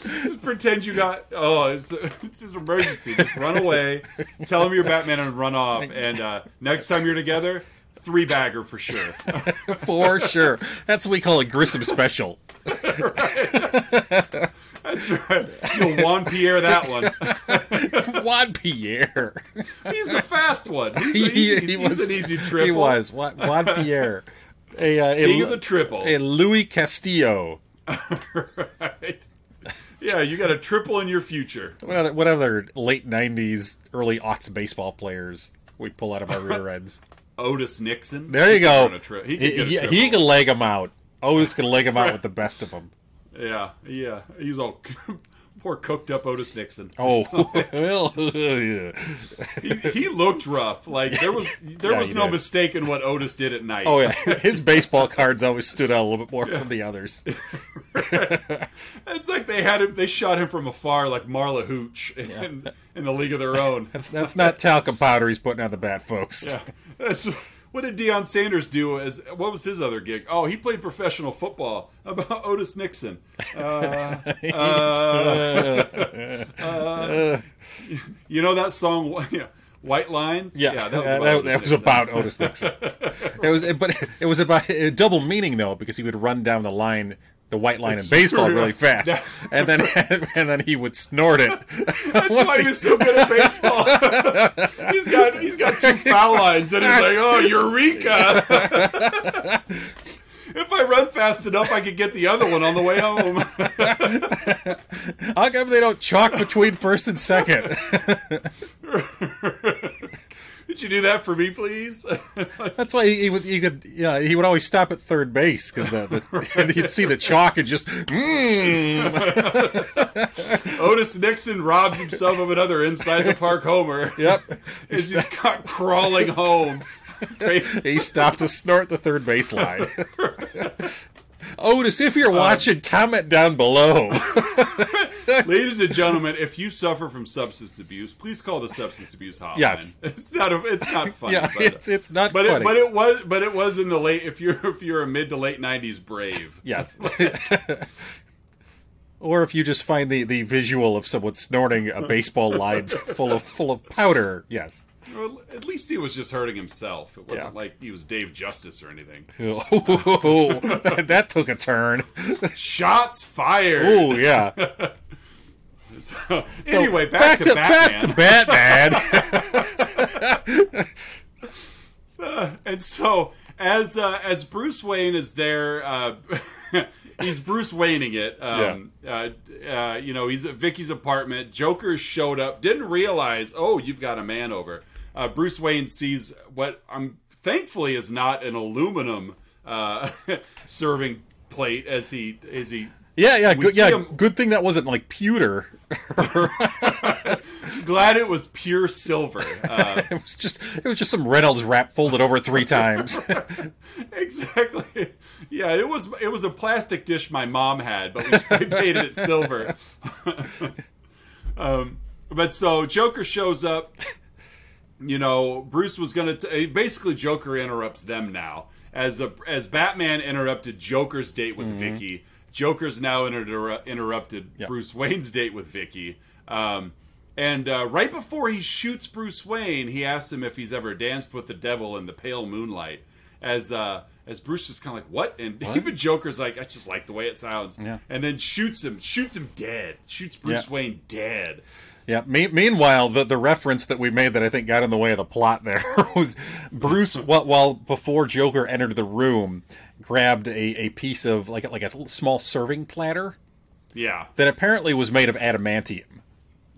Just pretend you got oh it's, it's just emergency. Just run away. Tell them you're Batman and run off. And uh, next time you're together, three bagger for sure. for sure. That's what we call a Grissom special. That's right. You'll Juan Pierre that one. Juan Pierre. He's the fast one. He's, he, he he's was an easy triple. He was Juan, Juan Pierre. A, uh, a, King of the triple. a Luis Castillo. right. Yeah, you got a triple in your future. What other, what other late '90s, early aughts baseball players we pull out of our rear ends? Otis Nixon. There you go. tri- he, He, get a he, triple. he can leg him out. Otis can leg him out with the best of them. Yeah, yeah. He's all poor cooked up Otis Nixon. Oh, well, yeah. He, he looked rough. Like there was there Yeah, was no did. mistake in what Otis did at night. oh yeah. His baseball cards always stood out a little bit more from the others. It's like they had him. They shot him from afar, like Marla Hooch in, in the League of Their Own. That's that's not talcum powder he's putting on the bat, folks. Yeah, that's what did Deion Sanders do? As what was his other gig? Oh, he played professional football. About Otis Nixon. Uh, uh, uh, you know that song, White Lines? Yeah, that was that, about, that, Otis that was Nixon. about Otis Nixon. it was, but it was about a double meaning though, because he would run down the line, the white line It's in baseball really fast, and then and then he would snort it. That's why he was so good at baseball. he's got he's got two foul lines, and he's like, "Oh, eureka!" if I run fast enough, I could get the other one on the way home. How come they don't chalk between first and second? Could you do that for me, please? That's why he, he would he could know, he would always stop at third base because the, the you'd see the chalk and just mm. Otis Nixon robs himself of another inside the park homer. yep. He's just got crawling home. He stopped to snort the third base line. Otis, if you're uh, watching, comment down below. Ladies and gentlemen, if you suffer from substance abuse, please call the substance abuse hotline. Yes. it's not a, it's not funny. yeah, but, it's it's not but funny. it, but it was but it was in the late if you're if you're a mid to late nineties brave. yes. or if you just find the, the visual of someone snorting a baseball line full of full of powder, yes. Well, at least he was just hurting himself. It wasn't Yeah. like he was Dave Justice or anything. Oh, that took a turn. Shots fired. Oh yeah. So, anyway, back, to, Batman. back to Batman. and so as uh, as Bruce Wayne is there, uh, he's Bruce Wayneing it. Um, uh, uh, you know, he's at Vicki's apartment. Joker showed up, didn't realize. Oh, you've got a man over. Uh, Bruce Wayne sees what I'm thankfully is not an aluminum uh, serving plate as he as he. Yeah, yeah, good, yeah. him- Good thing that wasn't like pewter. Glad it was pure silver. Uh, It was just it was just some Reynolds wrap folded over three times. exactly. Yeah, it was it was a plastic dish my mom had, but we spray painted it silver. um, but so Joker shows up. You know, Bruce was gonna basically Joker interrupts them now as a, as Batman interrupted Joker's date with Vicki. Joker's now inter- interrupted Yeah. Bruce Wayne's date with Vicki. Um, and uh, right before he shoots Bruce Wayne, he asks him if he's ever danced with the devil in the pale moonlight. As uh, as Bruce is kind of like, "What?" And even Joker's like, "I just like the way it sounds." Yeah. And then shoots him, shoots him dead, shoots Bruce Yeah. Wayne dead. Yeah. Me- meanwhile, the the reference that we made that I think got in the way of the plot there was Bruce. While, while before Joker entered the room, grabbed a, a piece of like like a small serving platter Yeah, that apparently was made of adamantium.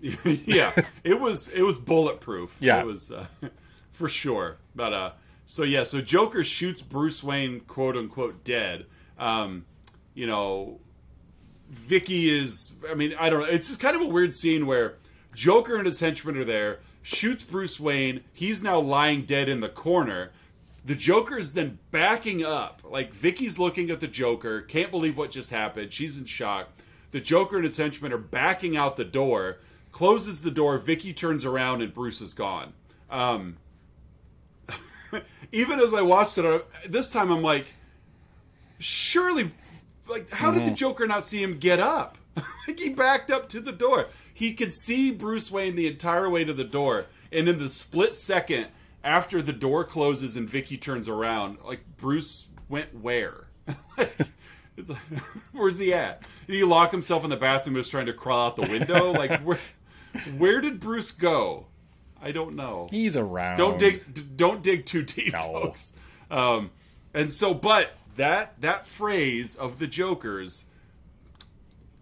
yeah. It was it was bulletproof. Yeah. it was uh, for sure. But uh, so yeah, so Joker shoots Bruce Wayne, quote unquote, dead. Um, you know, Vicki is. I mean, I don't know. It's just kind of a weird scene where Joker and his henchmen are there, shoots Bruce Wayne. He's now lying dead in the corner. The Joker is then backing up. Like Vicki's looking at the Joker, can't believe what just happened. She's in shock. The Joker and his henchmen are backing out the door. Closes the door. Vicki turns around and Bruce is gone. Um, even as I watched it, this time I'm like, surely, like, how did the Joker not see him get up? like, he backed up to the door. He could see Bruce Wayne the entire way to the door, and in the split second after the door closes and Vicki turns around, like, Bruce went where? it's like, where's he at? Did he lock himself in the bathroom Was trying to crawl out the window? like, where, where did Bruce go? I don't know. He's around. Don't dig. Don't dig too deep, No. folks. Um, and so, but that that phrase of the Joker's,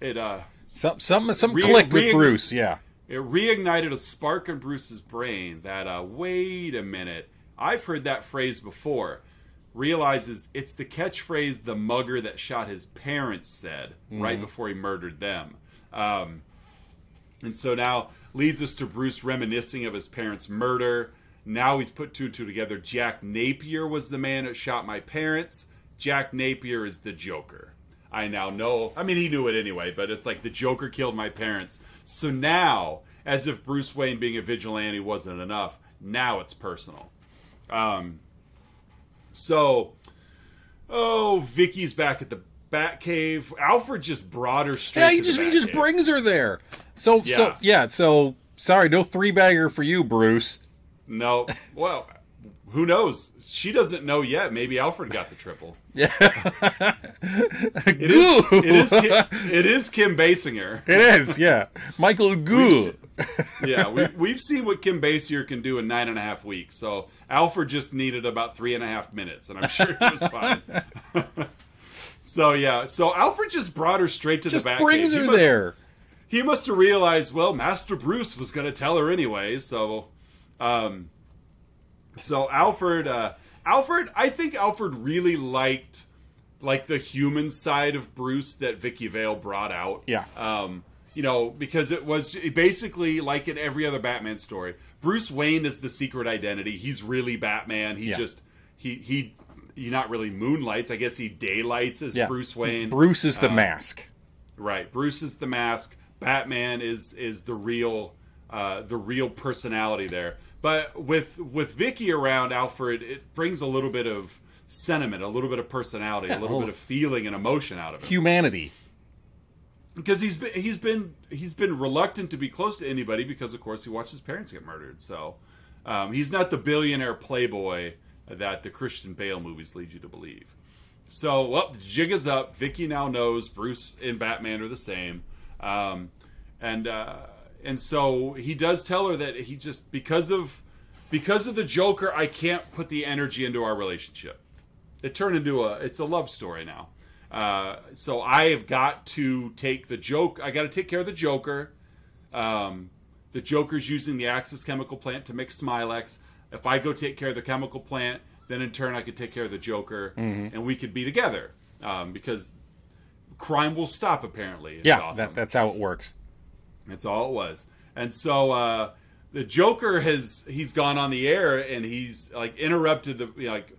it uh, Some some some Re- click with re- Bruce. Yeah. it reignited a spark in Bruce's brain that uh, wait a minute, I've heard that phrase before. Realizes it's the catchphrase the mugger that shot his parents said right before he murdered them. Um, and so now leads us to Bruce reminiscing of his parents' murder. Now he's put two and two together. Jack Napier was the man that shot my parents. Jack Napier is the Joker. I now know. I mean, he knew it anyway, but it's like the Joker killed my parents. So now, as if Bruce Wayne being a vigilante wasn't enough, now it's personal. Um, so, oh, Vicki's back at the Batcave. Alfred just brought her straight. Yeah, he just he just brings her there. So so Yeah. yeah. So sorry, no three bagger for you, Bruce. No. Well, who knows? She doesn't know yet. Maybe Alfred got the triple. Yeah. It is. It is. Kim, it is Kim Basinger. It is. Yeah. Michael Gough. Yeah, we, we've seen what Kim Basinger can do in nine and a half weeks. So Alfred just needed about three and a half minutes, and I'm sure it was fine. so yeah, so Alfred just brought her straight to Just the back. brings her there. he must have realized, well, Master Bruce was going to tell her anyway. So, um, so Alfred, uh, Alfred, I think Alfred really liked like the human side of Bruce that Vicki Vale brought out. Yeah. Um, you know, because it was basically like in every other Batman story. Bruce Wayne is the secret identity. He's really Batman. He Yeah. just he he he not really moonlights. I guess he daylights as Yeah. Bruce Wayne. Bruce is the mask. Right. Bruce is the mask. Batman is is the real uh, the real personality there. But with with Vicki around Alfred, it brings a little bit of sentiment, a little bit of personality, a little bit of feeling and emotion out of him. Humanity. Because he's been he's been he's been reluctant to be close to anybody because of course he watched his parents get murdered. So um, he's not the billionaire playboy that the Christian Bale movies lead you to believe. So, well, the jig is up. Vicki now knows Bruce and Batman are the same, um, and uh, and so he does tell her that he just because of because of the Joker, I can't put the energy into our relationship. It turned into a it's a love story now. Uh, so I have got to take the joke. I got to take care of the Joker. Um, the Joker's using the Axis chemical plant to make Smilex. If I go take care of the chemical plant, then in turn I could take care of the Joker, and we could be together um, because crime will stop. Apparently, Yeah, that, that's how it works. That's all it was. And so uh, the Joker has he's gone on the air and he's like interrupted the you know, like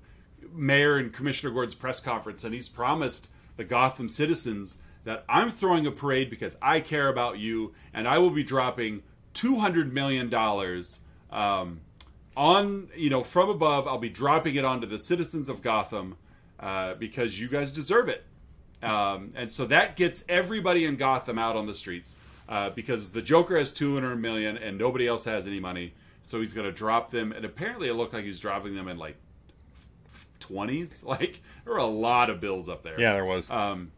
mayor and Commissioner Gordon's press conference and he's promised the Gotham citizens that I'm throwing a parade because I care about you and I will be dropping two hundred million dollars um, on you know from above. I'll be dropping it onto the citizens of Gotham uh, because you guys deserve it. Um, and so that gets everybody in Gotham out on the streets uh, because the Joker has 200 million and nobody else has any money. So he's going to drop them. And apparently it looked like he's dropping them in like 20s. Like there were a lot of bills up there. Yeah, there was. Um,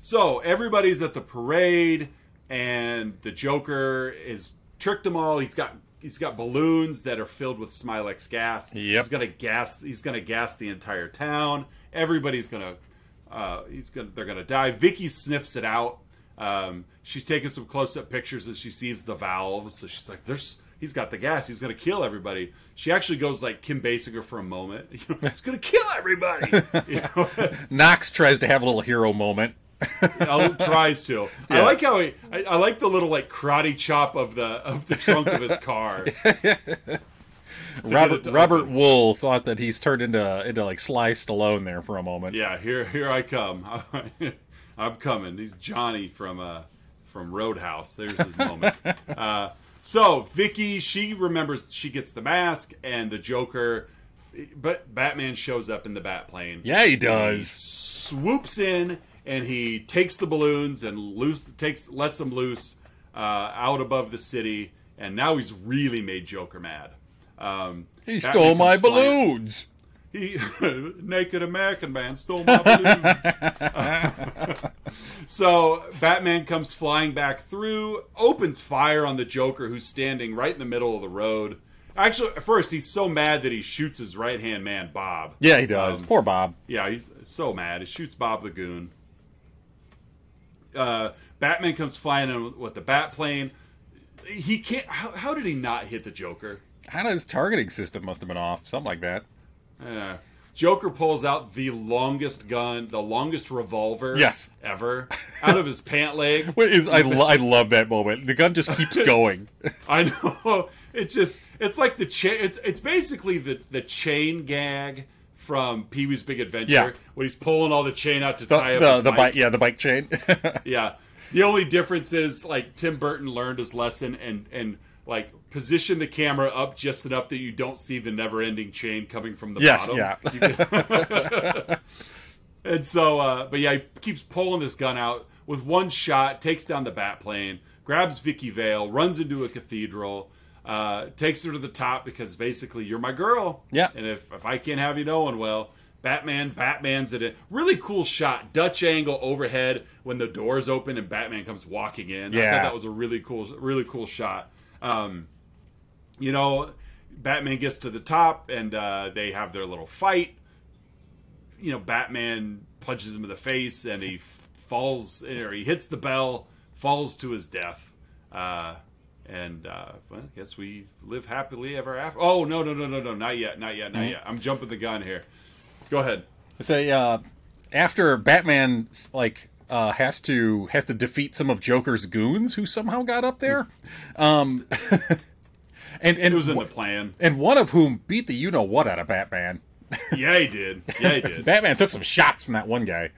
so everybody's at the parade, and the Joker is tricked them all. He's got he's got balloons that are filled with Smilex gas. Yep. He's gonna gas. He's gonna gas the entire town. Everybody's gonna. Uh, he's gonna. They're gonna die. Vicki sniffs it out. Um, she's taking some close-up pictures as she sees the valves. So she's like, "There's." He's got the gas. He's gonna kill everybody. She actually goes like Kim Basinger for a moment. You know, he's gonna kill everybody. You know? Knox tries to have a little hero moment. Oh, tries to. I like how he. I, I like the little like karate chop of the of the trunk of his car. Robert Robert open. Wuhl thought that he's turned into into like Sly Stallone there for a moment. Yeah, here here I come. I'm coming. He's Johnny from uh from Roadhouse. There's his moment. uh, so Vicki, she remembers she gets the mask and the Joker, but Batman shows up in the Batplane. Yeah, he He does. swoops in and he takes the balloons and loose takes lets them loose uh, out above the city, and now he's really made Joker mad. Um, He Batman stole my comes flying- balloons. He naked American man stole my balloons. so Batman comes flying back through, opens fire on the Joker, who's standing right in the middle of the road. Actually, at first he's so mad that he shoots his right hand man, Bob. Yeah, he does. Um, Poor Bob. Yeah, he's so mad. He shoots Bob the Goon. Uh, Batman comes flying in with the bat plane. He can't. How, how did he not hit the Joker? How does his targeting system must have been off? Something like that. Yeah. Joker pulls out the longest gun, the longest revolver Yes. ever out of his pant leg. What is I, lo- I love that moment. The gun just keeps going. I know. It's just it's like the chain it's, it's basically the the chain gag from Pee-wee's Big Adventure Yeah. when he's pulling all the chain out to The tie up the, his the bike. bike, yeah, the bike chain. Yeah. The only difference is like Tim Burton learned his lesson and and like position the camera up just enough that you don't see the never-ending chain coming from the Yes, bottom. yeah. And so, uh, but yeah, he keeps pulling this gun out with one shot, takes down the bat plane, grabs Vicki Vale, runs into a cathedral, uh, takes her to the top because basically you're my girl. Yeah. And if, if I can't have you knowing, well, Batman, Batman's in it. Really cool shot, Dutch angle overhead when the doors open and Batman comes walking in. I Yeah. thought that was a really cool, really cool shot. Um, you know, Batman gets to the top and uh, they have their little fight. You know, Batman punches him in the face and he falls, or he hits the bell, falls to his death. Uh, and uh, well, I guess we live happily ever after. Oh no, no, no, no, no, not yet, not yet, not yet. I'm jumping the gun here. Go ahead. Say uh, after Batman like uh, has to has to defeat some of Joker's goons who somehow got up there, um, and and It was in the plan. and one of whom beat the you know what out of Batman. Yeah, he did. Yeah, he did. Batman took some shots from that one guy.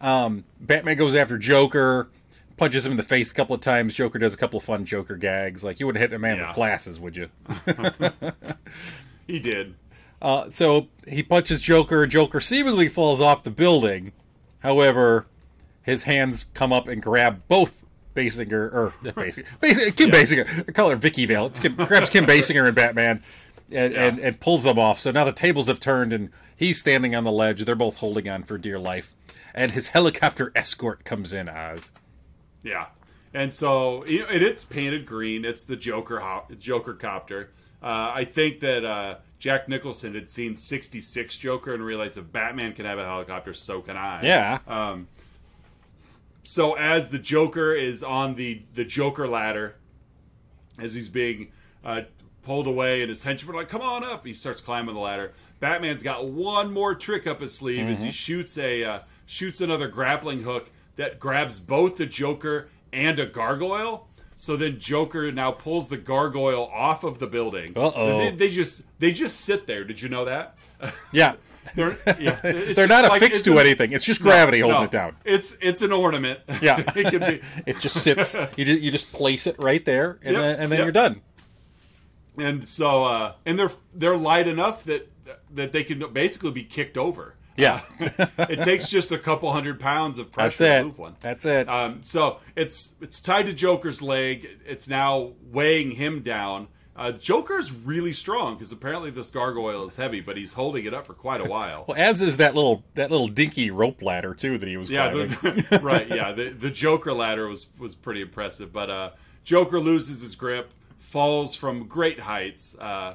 Um, Batman goes after Joker, punches him in the face a couple of times. Joker does a couple of fun Joker gags, like you wouldn't hit a man Yeah. with glasses, would you? He did. Uh, so he punches Joker. Joker seemingly falls off the building. However, his hands come up and grab both Basinger or Basinger, Basinger Kim Basinger. I call her Vicki Vale. It's Kim, grabs Kim Basinger and Batman, and, and Yeah. and pulls them off. So now the tables have turned, and he's standing on the ledge. They're both holding on for dear life, and his helicopter escort comes in. Oz. Yeah, and so and it's painted green. It's the Joker hop, Joker copter. Uh, I think that uh, Jack Nicholson had seen '66 Joker and realized if Batman can have a helicopter, so can I. Yeah. Um, so as the Joker is on the the Joker ladder, as he's being uh, pulled away, and his henchmen are like, "Come on up!" He starts climbing the ladder. Batman's got one more trick up his sleeve as he shoots a uh, shoots another grappling hook that grabs both the Joker and a gargoyle. So then Joker now pulls the gargoyle off of the building. Uh-oh. They, they just they just sit there. Did you know that? Yeah, They're yeah, they're not like, affixed to an- anything. It's just gravity no, holding no. it down. It's it's an ornament. Yeah, it can be. it just sits. You just, you just place it right there, and Yep, then, and then yep. you're done. And so uh, and they're they're light enough that that they can basically be kicked over. Yeah. Uh, it takes just a couple hundred pounds of pressure to move one. That's it. Um, so it's it's tied to Joker's leg. It's now weighing him down. Uh, Joker's really strong because apparently this gargoyle is heavy, but he's holding it up for quite a while. Well, as is that little that little dinky rope ladder too that he was Yeah, climbing. the, right. Yeah, the the Joker ladder was was pretty impressive, but uh, Joker loses his grip, falls from great heights. Uh,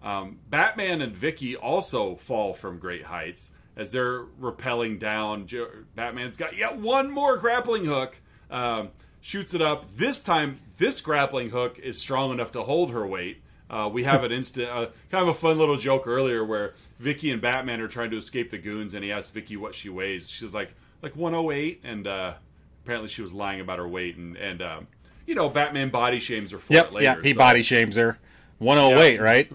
um, Batman and Vicki also fall from great heights as they're rappelling down. Jo- Batman's got yet one more grappling hook, um, shoots it up. This time, this grappling hook is strong enough to hold her weight. Uh, we have an instant, uh, kind of a fun little joke earlier where Vicki and Batman are trying to escape the goons, and he asks Vicki what she weighs. She's like, like 108, and uh, apparently she was lying about her weight, and and um, you know, Batman body shames her for Yep, it later. yeah, he so- body shames her. 108, Yeah. right?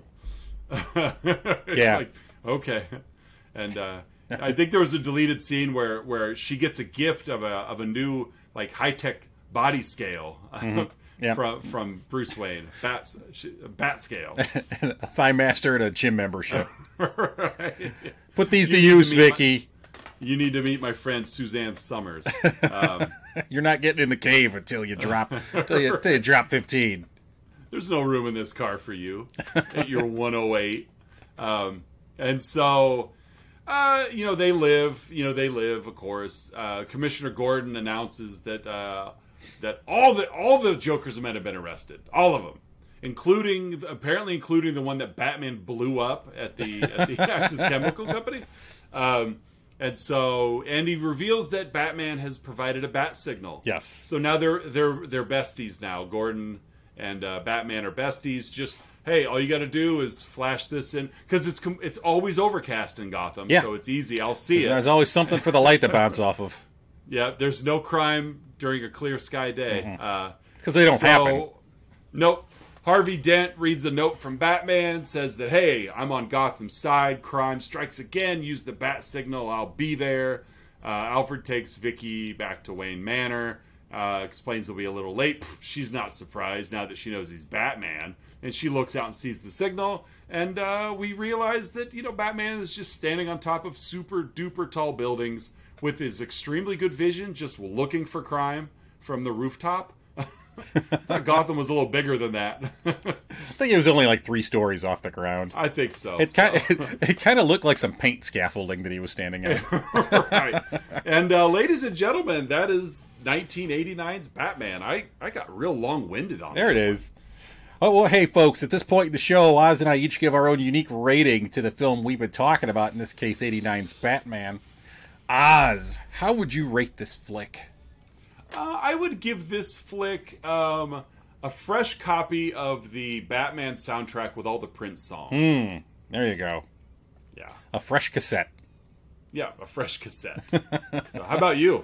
Yeah. like, okay. And uh, I think there was a deleted scene where where she gets a gift of a of a new like high tech body scale Mm-hmm. Yeah. from from Bruce Wayne, bat bat scale. a thigh master and a gym membership. right. Put these to You to use, my- Vicki. You need to meet my friend Suzanne Somers. Um, You're not getting in the cave until you drop until you, until you drop 15. there's no room in this car for you at your 108 um, and so uh, you know they live you know they live of course uh, commissioner gordon announces that uh, that all the all the jokers men have been arrested all of them including apparently including the one that batman blew up at the at the axis chemical company um, and so and he reveals that batman has provided a bat signal Yes. so now they're they're they're besties now. Gordon and uh, Batman are besties. Just hey, all you got to do is flash this in because it's com- it's always overcast in Gotham, Yeah. so it's easy. I'll see it. There's always something for the light to bounce off of Yeah, there's no crime during a clear sky day. Uh, because they don't so, happen. Nope. Harvey Dent reads a note from Batman, says that, hey, I'm on Gotham's side. Crime strikes again. Use the bat signal. I'll be there. Uh, Alfred takes Vicki back to Wayne Manor. Uh, explains he'll be a little late. She's not surprised now that she knows he's Batman. And she looks out and sees the signal. And uh, we realize that, you know, Batman is just standing on top of super duper tall buildings with his extremely good vision, just looking for crime from the rooftop. I thought Gotham was a little bigger than that. I think it was only like three stories off the ground. I think so. It kind so. it, it kind of looked like some paint scaffolding that he was standing on. right. And uh, ladies and gentlemen, that is 1989's Batman. I, I got real long winded on There it. it is. Oh well, hey folks! At this point in the show, Oz and I each give our own unique rating to the film we've been talking about. In this case, 89's Batman. Oz, how would you rate this flick? Uh, I would give this flick um, a fresh copy of the Batman soundtrack with all the Prince songs. Hmm. There you go. Yeah. A fresh cassette. Yeah, a fresh cassette. so, how about you?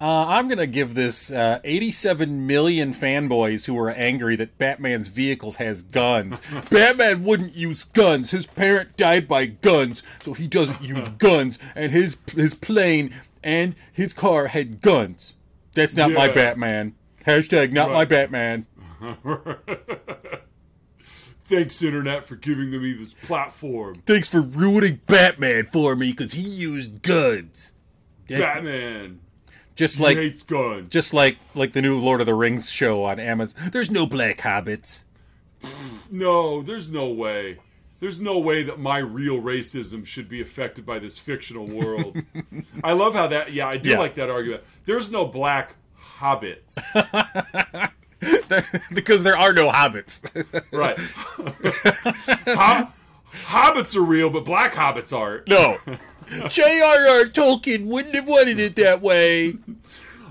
Uh, I'm going to give this uh, 87 million fanboys who are angry that Batman's vehicles has guns. Batman wouldn't use guns. His parent died by guns, so he doesn't use guns. And his his plane and his car had guns. That's not my Batman. Hashtag not my Batman. Thanks, Internet, for giving me this platform. Thanks for ruining Batman for me because he used guns. Batman just like hates guns. just like like the new Lord of the Rings show on Amazon. There's no black hobbits. No, there's no way. There's no way that my real racism should be affected by this fictional world. I love how that. Yeah, I do Yeah. like that argument. There's no black hobbits, because there are no hobbits. right? Ho- hobbits are real, but black hobbits aren't. no. J.R.R. Tolkien wouldn't have wanted it that way.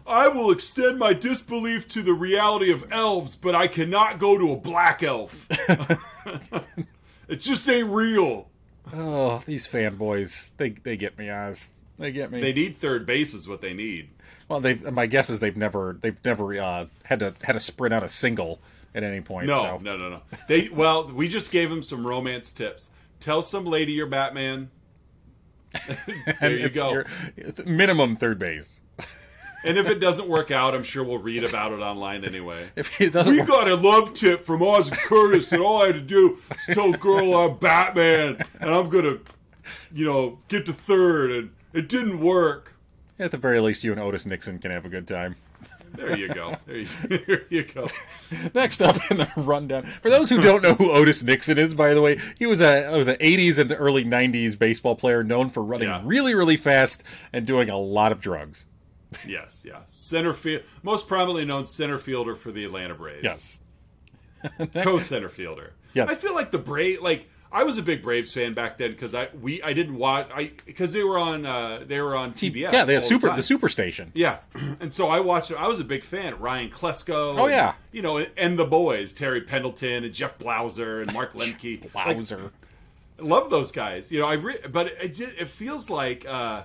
I will extend my disbelief to the reality of elves, but I cannot go to a black elf. it just ain't real. Oh, these fanboys. They they get me, Oz. They get me. They need third base, is what they need. Well, they my guess is they've never they've never uh, had to had to sprint out a single at any point. No, so. no, no, no. They well, we just gave them some romance tips. Tell some lady you're Batman. there And you go. your- minimum third base. And if it doesn't work out, I'm sure we'll read about it online anyway. If it doesn't We work, got a love tip from Oz and Curtis, and all I had to do is tell girl I'm Batman, and I'm gonna, you know, get to third, and it didn't work. At the very least, you and Otis Nixon can have a good time. There you go. There you, there you go. Next up in the rundown, for those who don't know who Otis Nixon is, by the way, he was a was an '80s and early '90s baseball player known for running Yeah. really, really fast and doing a lot of drugs. Yes, yeah. Center field, most prominently known center fielder for the Atlanta Braves. Yes, co center fielder. Yes. I feel like the Brave like I was a big Braves fan back then because I we I didn't watch I because they were on uh they were on TBS. yeah, they had super the super station. Yeah, and so I watched. I was a big fan. Ryan Klesko. Oh, and, yeah. you know, and the boys Terry Pendleton and Jeff Blauser and Mark Lemke. Like, Wowzer. love those guys. You know, I re- but it, it, it feels like uh,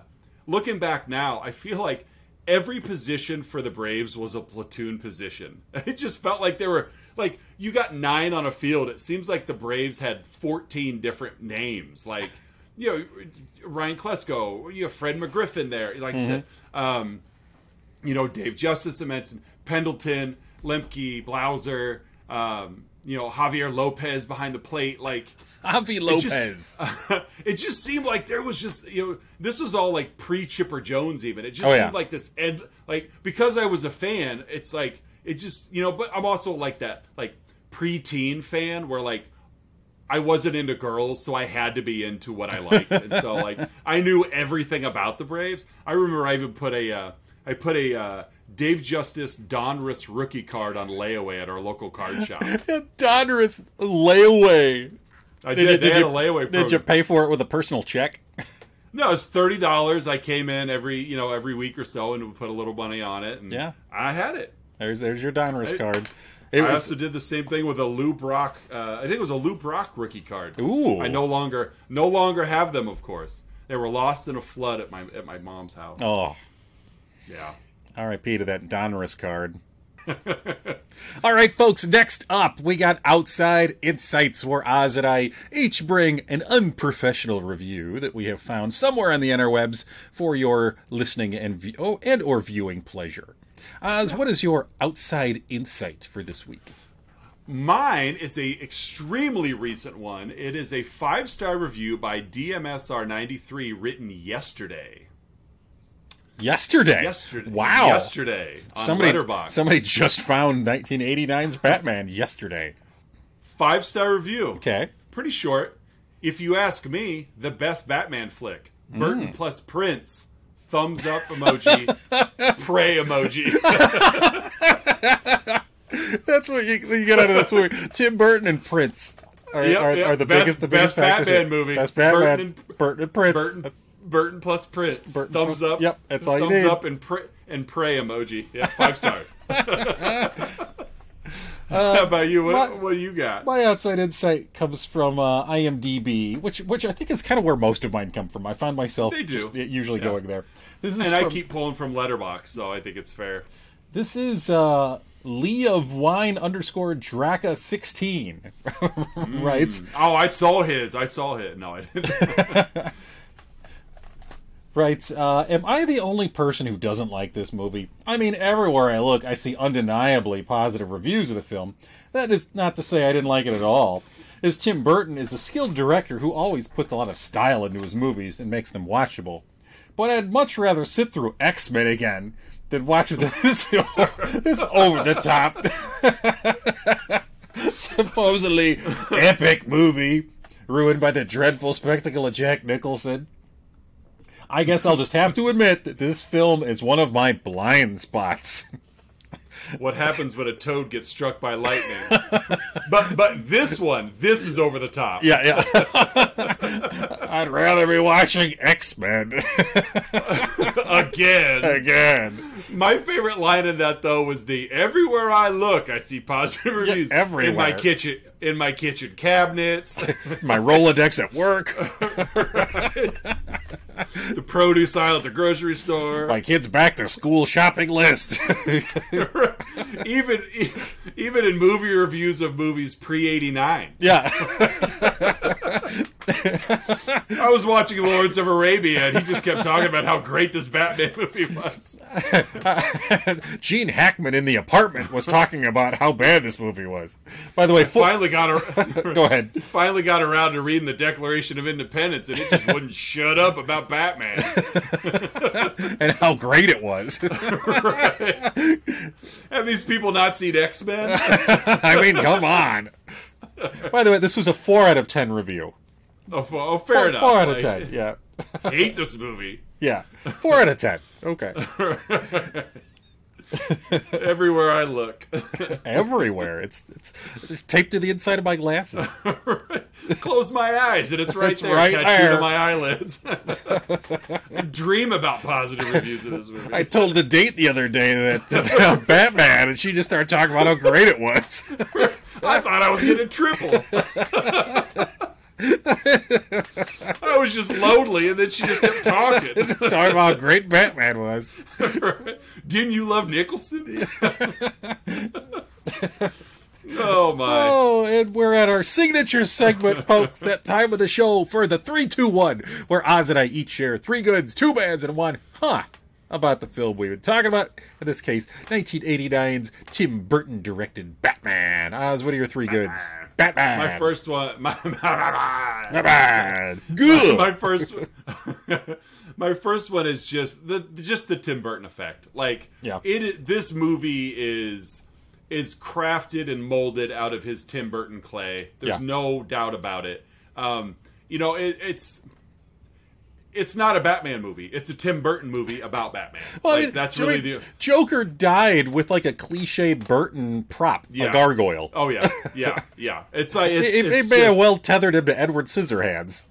looking back now, I feel like every position for the Braves was a platoon position. It just felt like they were like you got nine on a field. It seems like the Braves had fourteen different names. Like you know Ryan Klesko, you have Fred McGriffin there. Like I said, um, you know Dave Justice. I mentioned Pendleton, Lemke, Blauser. Um, you know Javier Lopez behind the plate. Like Javi it Lopez. just, it just seemed like there was just you know this was all like pre Chipper Jones even. It just Oh, yeah. seemed like this end like because I was a fan. It's like it just you know, but I'm also like that like pre-teen fan where like I wasn't into girls, so I had to be into what I liked, and so like I knew everything about the Braves. I remember I even put a uh, I put a uh, Dave Justice Donruss rookie card on layaway at our local card shop. Donruss layaway. I did. they had you, a layaway program. Did you pay for it with a personal check? No, it's thirty dollars. I came in every you know every week or so and would put a little money on it, and Yeah. I had it. There's there's your Donruss I- card. It I was also did the same thing with a Lou Brock. Uh, I think it was a Lou Brock rookie card. Ooh. I no longer no longer have them. Of course, they were lost in a flood at my at my mom's house. oh, Yeah. R.I.P. to that Donruss card. All right, folks. Next up, we got Outside Insights, where Oz and I each bring an unprofessional review that we have found somewhere on the interwebs for your listening and view- oh, and or viewing pleasure. Oz, what is your Outside Insight for this week? Mine is a extremely recent one. It is a five star review by DMSR ninety three, written yesterday. Yesterday. Yesterday. Wow. Yesterday on Somebody, Letterboxd. somebody just found 1989's Batman yesterday. five star review. Okay. Pretty short. If you ask me, the best Batman flick. Burton Mm. plus Prince. Thumbs up emoji. pray emoji. That's what you, you get out of this movie. Tim Burton and Prince are, Yep, are, yep. are the Best- biggest, the best biggest factors Batman movie. Best Batman. Burton Burton and- and, Prince. Burton, Burton plus Prince. Burton Thumbs plus- up. yep, that's all you Thumbs need. up and pray, and pray emoji. Yeah, five stars. Uh, How about you? What, my- what do you got? My outside insight comes from uh, IMDb, which which I think is kind of where most of mine come from. I find myself They do. just usually Yeah. going there. This is and I keep pulling from Letterboxd, so I think it's fair. This is uh, Lee of Wine underscore Draca sixteen writes Oh, I saw his. I saw it. No, I didn't. writes. Uh, Am I the only person who doesn't like this movie? I mean, everywhere I look, I see undeniably positive reviews of the film. That is not to say I didn't like it at all. As Tim Burton is a skilled director who always puts a lot of style into his movies and makes them watchable. But I'd much rather sit through X Men again than watch this this over the top, supposedly epic movie ruined by the dreadful spectacle of Jack Nicholson. I guess I'll just have to admit that this film is one of my blind spots. what happens when a toad gets struck by lightning? but but this one, this is over the top. Yeah, yeah. I'd rather be watching X Men Again. again. My favorite line in that though was the everywhere I look I see positive reviews. In everywhere. my kitchen in my kitchen cabinets, My Rolodex at work, the produce aisle at the grocery store. my kids' back to school shopping list. even even in movie reviews of movies pre eighty nine. yeah. I was watching Lawrence of Arabia and he just kept talking about how great this Batman movie was. Gene Hackman in the apartment was talking about how bad this movie was. By the way, full, Finally got a, go ahead. finally got around to reading the Declaration of Independence and it just wouldn't shut up about Batman. And how great it was. Have these people not seen X Men? I mean, come on. By the way, this was a 4 out of 10 review. Oh, oh, fair Four, enough. four out of Like, 10, yeah. Hate this movie. Yeah. 4 out of 10. Okay. Everywhere I look. Everywhere. It's, it's it's taped to the inside of my glasses. Close my eyes and it's right It's there, right tattooed there. on my eyelids. Dream about positive reviews of this movie. I told a date the other day that uh, Batman, and she just started talking about how great it was. I thought I was getting triple. I was just lonely, and then she just kept talking. Talking about how great Batman was. Didn't you love Nicholson? oh my! Oh, and we're at our signature segment, folks. That time of the show for the three, two, one, where Oz and I each share three goods, two bads, and one huh about the film we've been talking about. In this case, 1989's Tim Burton directed Batman. Oz, what are your three goods? Batman. My first one. My, Batman. Good. my first. my first one is just the just the Tim Burton effect. Like, Yeah. it. This movie is is crafted and molded out of his Tim Burton clay. There's Yeah. no doubt about it. Um, you know, it, it's it's not a Batman movie. It's a Tim Burton movie about Batman. Well, I mean, that's really the. Joker died with like a cliche Burton prop, Yeah. a gargoyle. Oh yeah, yeah, yeah. It's like it's, it, it it's may have well tethered him to Edward Scissorhands.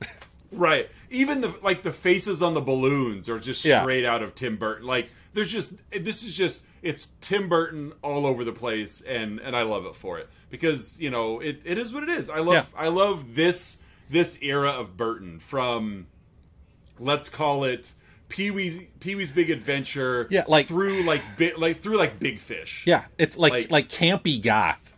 Right. Even the like the faces on the balloons are just Yeah. straight out of Tim Burton. Like there's just this is just it's Tim Burton all over the place and and I love it for it because, you know, it, it is what it is. I love Yeah. I love this this era of Burton from let's call it Pee-wee's Pee-wee's Big Adventure Yeah, like- through like bit like through like Big Fish. yeah, it's like Like- like, campy goth.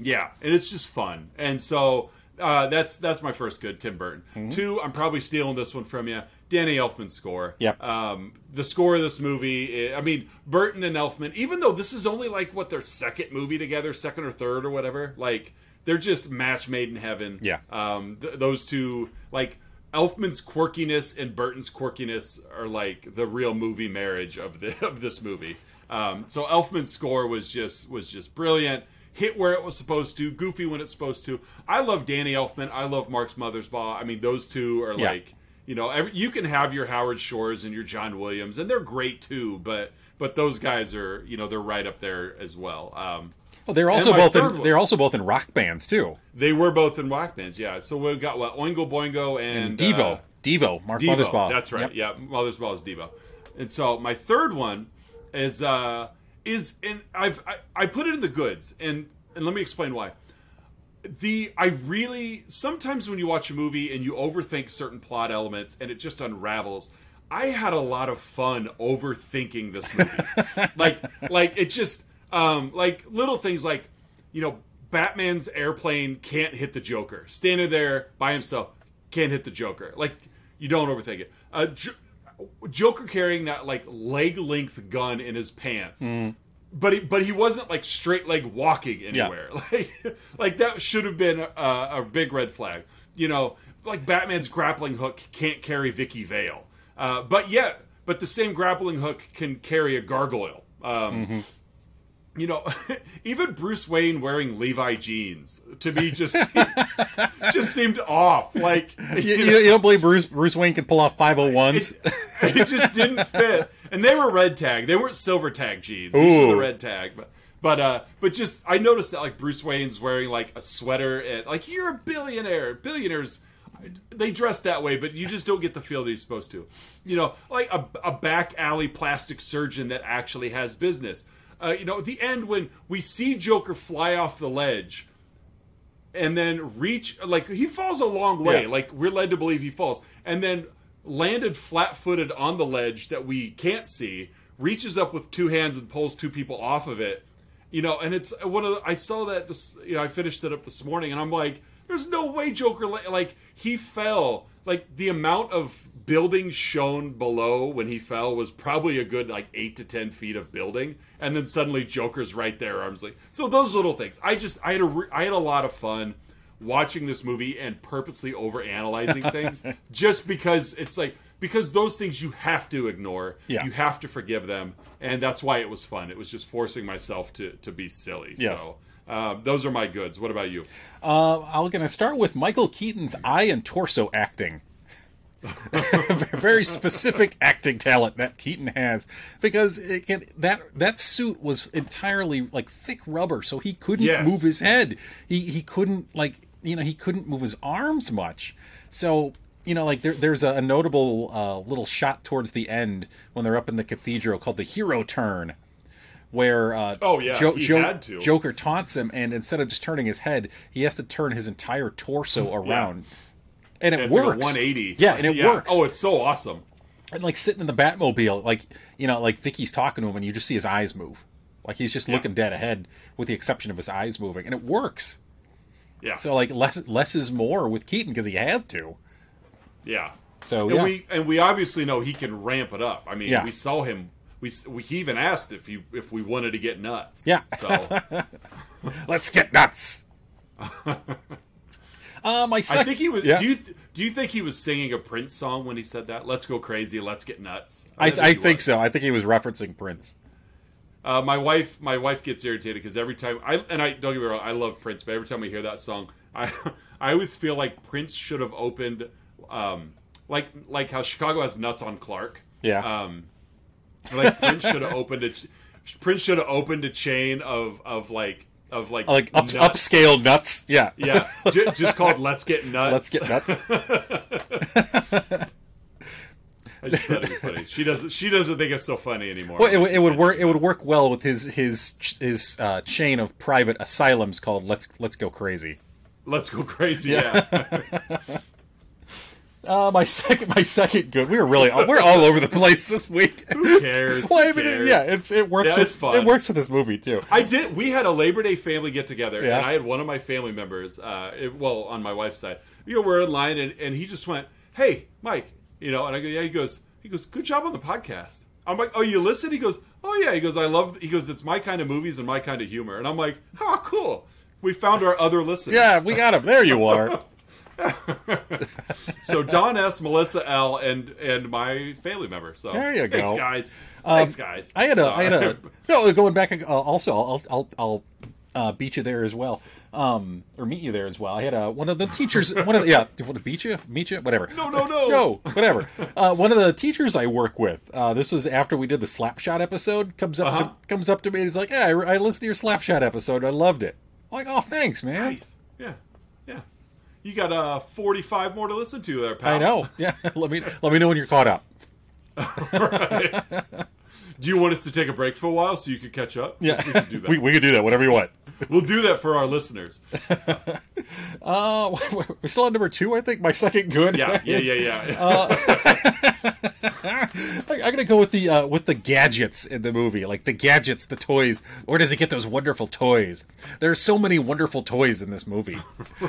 Yeah, and it's just fun. And so uh, that's that's my first good, Tim Burton. Mm-hmm. Two, I'm probably stealing this one from you, Danny Elfman's score. Yep. Um, the score of this movie, I mean, Burton and Elfman. Even though this is only like what their second movie together, second or third or whatever, like they're just match made in heaven. Yeah. Um, th- those two, like Elfman's quirkiness and Burton's quirkiness, are like the real movie marriage of the of this movie. Um, so Elfman's score was just was just brilliant. Hit where it was supposed to, goofy when it's supposed to. I love Danny Elfman. I love Mark's Mothersbaugh. I mean, those two are Yeah. like you know every, you can have your Howard Shores and your John Williams, and they're great too. But but those guys are you know they're right up there as well. Um, Well, they're also both in, one- they're also both in rock bands too. they were both in rock bands, yeah. So we've got what Oingo Boingo and, And Devo, uh, Devo, Mark Devo. Mothersbaugh. That's right. Yep. Yeah, Mothersbaugh is Devo. And so my third one is uh is and I've I, I put it in the goods and and let me explain why. The I really sometimes when you watch a movie and you overthink certain plot elements and it just unravels. I had a lot of fun overthinking this movie. like like it just um like little things like you know Batman's airplane can't hit the Joker. Standing there by himself can't hit the Joker. Like you don't overthink it. Uh, jo- Joker carrying that like leg length gun in his pants. But he, but he wasn't like straight leg walking anywhere. Like like that should have been a, a big red flag. You know, like Batman's grappling hook can't carry Vicki Vale. Uh, but yet, but the same grappling hook can carry a gargoyle. Um, You know, even Bruce Wayne wearing Levi jeans to me just seemed, just seemed off. Like You, you know, you don't believe Bruce Bruce Wayne can pull off 501s? it, it just didn't fit. And they were red tag. They weren't silver tag jeans. These were the red tag. But but uh but just I noticed that like Bruce Wayne's wearing like a sweater and like you're a billionaire. Billionaires they dress that way, but you just don't get the feel that he's supposed to. You know, like a, a back alley plastic surgeon that actually has business. Uh, you know, at the end when we see Joker fly off the ledge, and then reach like he falls a long way. Yeah. like we're led to believe he falls. And then landed flat-footed on the ledge that we can't see reaches up with two hands and pulls two people off of it. You know and it's one of the, i saw that this you know i finished it up this morning and i'm like there's no way joker like he fell like the amount of building shown below when he fell was probably a good like eight to ten feet of building. And then suddenly joker's right there arms like so those little things. I just i had a re- i had a lot of fun watching this movie and purposely over analyzing things just because it's like because those things you have to ignore. Yeah. you have to forgive them. And that's why it was fun. It was just forcing myself to to be silly. Yes. so um, those are my goods what about you Uh, I'm going to start with Michael Keaton's eye and torso acting. Very specific acting talent that Keaton has because it can, that that suit was entirely like thick rubber, so he couldn't Yes. move his head. He he couldn't like you know he couldn't move his arms much. So you know like there, there's a, a notable uh, little shot towards the end when they're up in the cathedral called the hero turn. Where uh, Oh, yeah, Jo- Jo- had to. Joker taunts him, and instead of just turning his head, he has to turn his entire torso around. And it it's like works. 180. Yeah, and it works. Oh, it's so awesome. and like sitting in the Batmobile, like you know, like Vicki's talking to him, and you just see his eyes move, like he's just Yeah. looking dead ahead, with the exception of his eyes moving, and it works. Yeah. So like less less is more with Keaton because he had to. yeah. So and yeah, we and we obviously know he can ramp it up. I mean, Yeah. we saw him. We, we he even asked if he if we wanted to get nuts. Yeah. So let's get nuts. uh, my I think he was. Yeah. Do you do you think he was singing a Prince song when he said that? Let's go crazy. Let's get nuts. I, I think was. so. I think he was referencing Prince. Uh, my wife, my wife gets irritated because every time I and I don't get me wrong, I love Prince, but every time I hear that song, I I always feel like Prince should have opened, um, like like how Chicago has nuts on Clark. Yeah. Um, like Prince should have opened a Prince should have opened a chain of of like of like Like up, nuts. upscale nuts. Yeah. Yeah, j- just called "Let's Get Nuts." Let's get nuts. I just thought it was funny. She doesn't. She doesn't think it's so funny anymore. Well, it, would- it would work. It would work well with his his his uh, chain of private asylums called "Let's Let's Go Crazy." Let's go crazy. Yeah. Uh, my second, my second good. We were really we're all over the place this week. Who cares? well, I mean, cares? yeah, it's it works. Yeah, with, it's fun. It works with this movie too. I did. We had a Labor Day family get together, Yeah. and I had one of my family members. Uh, it- well, on my wife's side, you know, we're in line, and, and he just went, "Hey, Mike," you know, and I go, "Yeah." He goes, "He goes, good job on the podcast." I'm like, "Oh, you listen?" He goes, "Oh yeah." He goes, "I love." He goes, "It's my kind of movies and my kind of humor," and I'm like, "Oh, cool." We found our other listeners. Yeah, we got him. There you are. So Don S, Melissa L, and and my family member. So There you go, Thanks, guys. Thanks, guys. I had a, I had a. No, going back. Uh, also, I'll, I'll, I'll uh, beat you there as well. Um, or meet you there as well. I had a one of the teachers. One of the, yeah, want to beat you, meet you, whatever. No, no, no. no, whatever. Uh, one of the teachers I work with. Uh, this was after we did the Slapshot episode. Comes up, Uh-huh. to, comes up to me. and He's like, "Yeah, I, I listened to your Slapshot episode. I loved it." I'm like, "Oh, thanks, man." Nice. Yeah. You got uh 45 more to listen to there, pal. I know. Yeah, let me let me know when you're caught up. Do you want us to take a break for a while so you could catch up? Yeah, we can do that. we, we could do that. Whatever you want. We'll do that for our listeners. Uh, we're still on number two, I think. My second good. Yeah, yeah, yeah, yeah. I, I'm gonna go with the uh, with the gadgets in the movie, like the gadgets, the toys. Where does he get those wonderful toys? There are so many wonderful toys in this movie.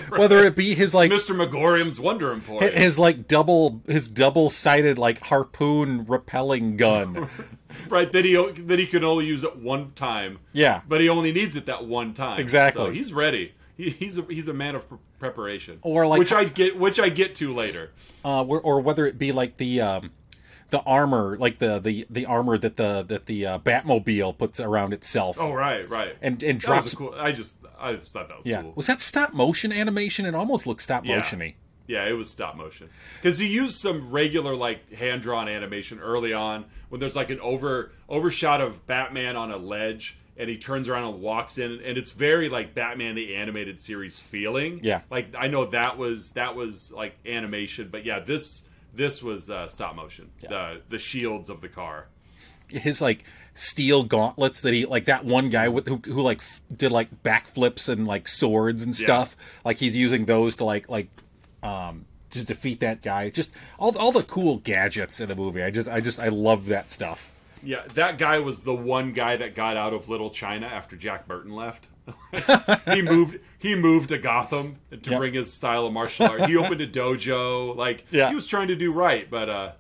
Whether it be his like Mr. Magorium's Wonder Emporium. his like double his double sided like harpoon repelling gun. right, that he that he can only use it one time. Yeah. But he only needs it that one time. Exactly. So he's ready. He, he's a he's a man of pre- preparation. Or like- which I get which I get to later. uh, or, or whether it be like the um, the armor, like the, the, the armor that the that the uh, Batmobile puts around itself. Oh right, right. And and that drops. a cool. I just I just thought that was yeah, cool. was that stop motion animation? It almost looked stop motiony. Yeah, it was stop motion because he used some regular like hand drawn animation early on when there's like an over overshot of Batman on a ledge and he turns around and walks in and it's very like Batman the animated series feeling. Yeah. like I know that was that was like animation, but yeah, this this was uh, stop motion. The the shields of the car. his like steel gauntlets that he like that one guy with who, who like f- did like backflips and like swords and stuff like he's using those to like like um to defeat that guy just all all the cool gadgets in the movie i just i just i love that stuff Yeah, that guy was the one guy that got out of Little China after Jack Burton left. he moved. He moved to Gotham to Yep. bring his style of martial art. He opened a dojo. Like Yeah. he was trying to do right, but uh,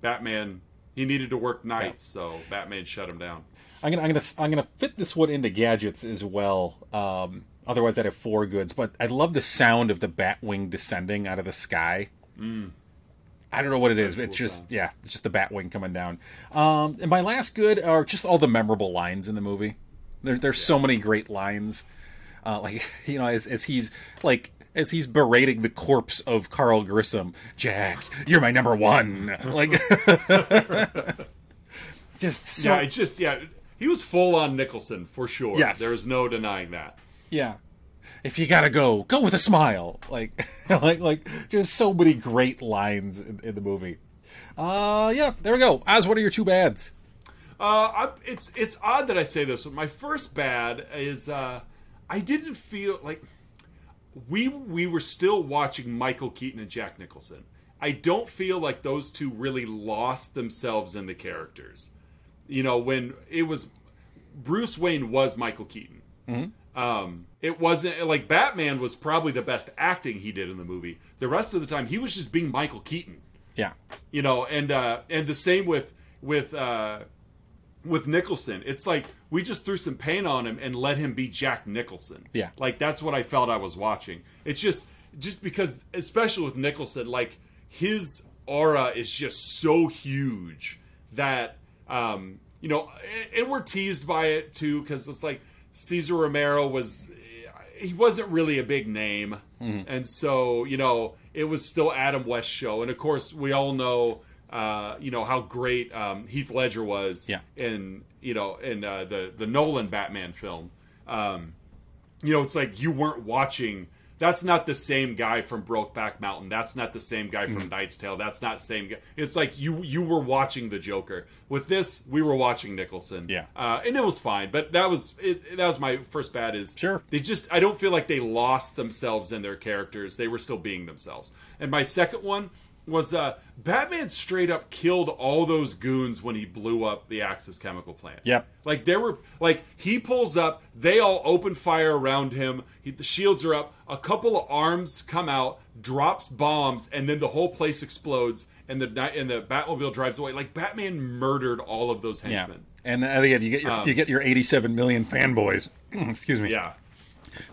Batman he needed to work nights, so Batman shut him down. i'm gonna i'm gonna i'm gonna fit this one into gadgets as well um otherwise i'd have four goods but i love the sound of the batwing descending out of the sky I don't know what it is. Very It's just sound. yeah, it's just the Batwing coming down. Um, and my last good are just all the memorable lines in the movie. There, there's so many great lines. Uh, like you know, as, as he's like as he's berating the corpse of Carl Grissom, Jack, you're my number one. Like, just so yeah, it's just yeah. He was full on Nicholson for sure. Yes. there's no denying that. Yeah. If you gotta go, go with a smile. Like, like, like, there's so many great lines in, in the movie. Uh, yeah, there we go. Oz, what are your two bads? Uh, I, it's it's odd that I say this. But my first bad is uh, I didn't feel like we we were still watching Michael Keaton and Jack Nicholson. I don't feel like those two really lost themselves in the characters. You know, when it was Bruce Wayne was Michael Keaton. Um, it wasn't like Batman was probably the best acting he did in the movie. The rest of the time, he was just being Michael Keaton. Yeah. You know, and uh, and the same with with uh, with Nicholson. It's like we just threw some paint on him and let him be Jack Nicholson. Yeah. like that's what I felt I was watching. It's just just because, especially with Nicholson, like his aura is just so huge that um, you know, and, and we're teased by it too because it's like Cesar Romero was he wasn't really a big name, and so you know it was still Adam West show, and of course we all know uh, you know how great um, Heath Ledger was Yeah. in you know in uh, the the Nolan Batman film. Um, you know, it's like you weren't watching. That's not the same guy from Brokeback Mountain. That's not the same guy from Knight's Tale. That's not the same guy. It's like you you were watching the Joker. With this, we were watching Nicholson. Yeah. uh, and it was fine. But that was it, that was my first bad. Is Sure. they just I don't feel like they lost themselves in their characters. They were still being themselves. And my second one was uh, Batman straight up killed all those goons when he blew up the Axis chemical plant. Yep. Like there were like he pulls up, they all open fire around him. He, the shields are up. A couple of arms come out, drops bombs, and then the whole place explodes. And the and the Batmobile drives away. Like Batman murdered all of those Yeah. henchmen. And again, you get your Um, you get your 87 million fanboys. Excuse me. Yeah.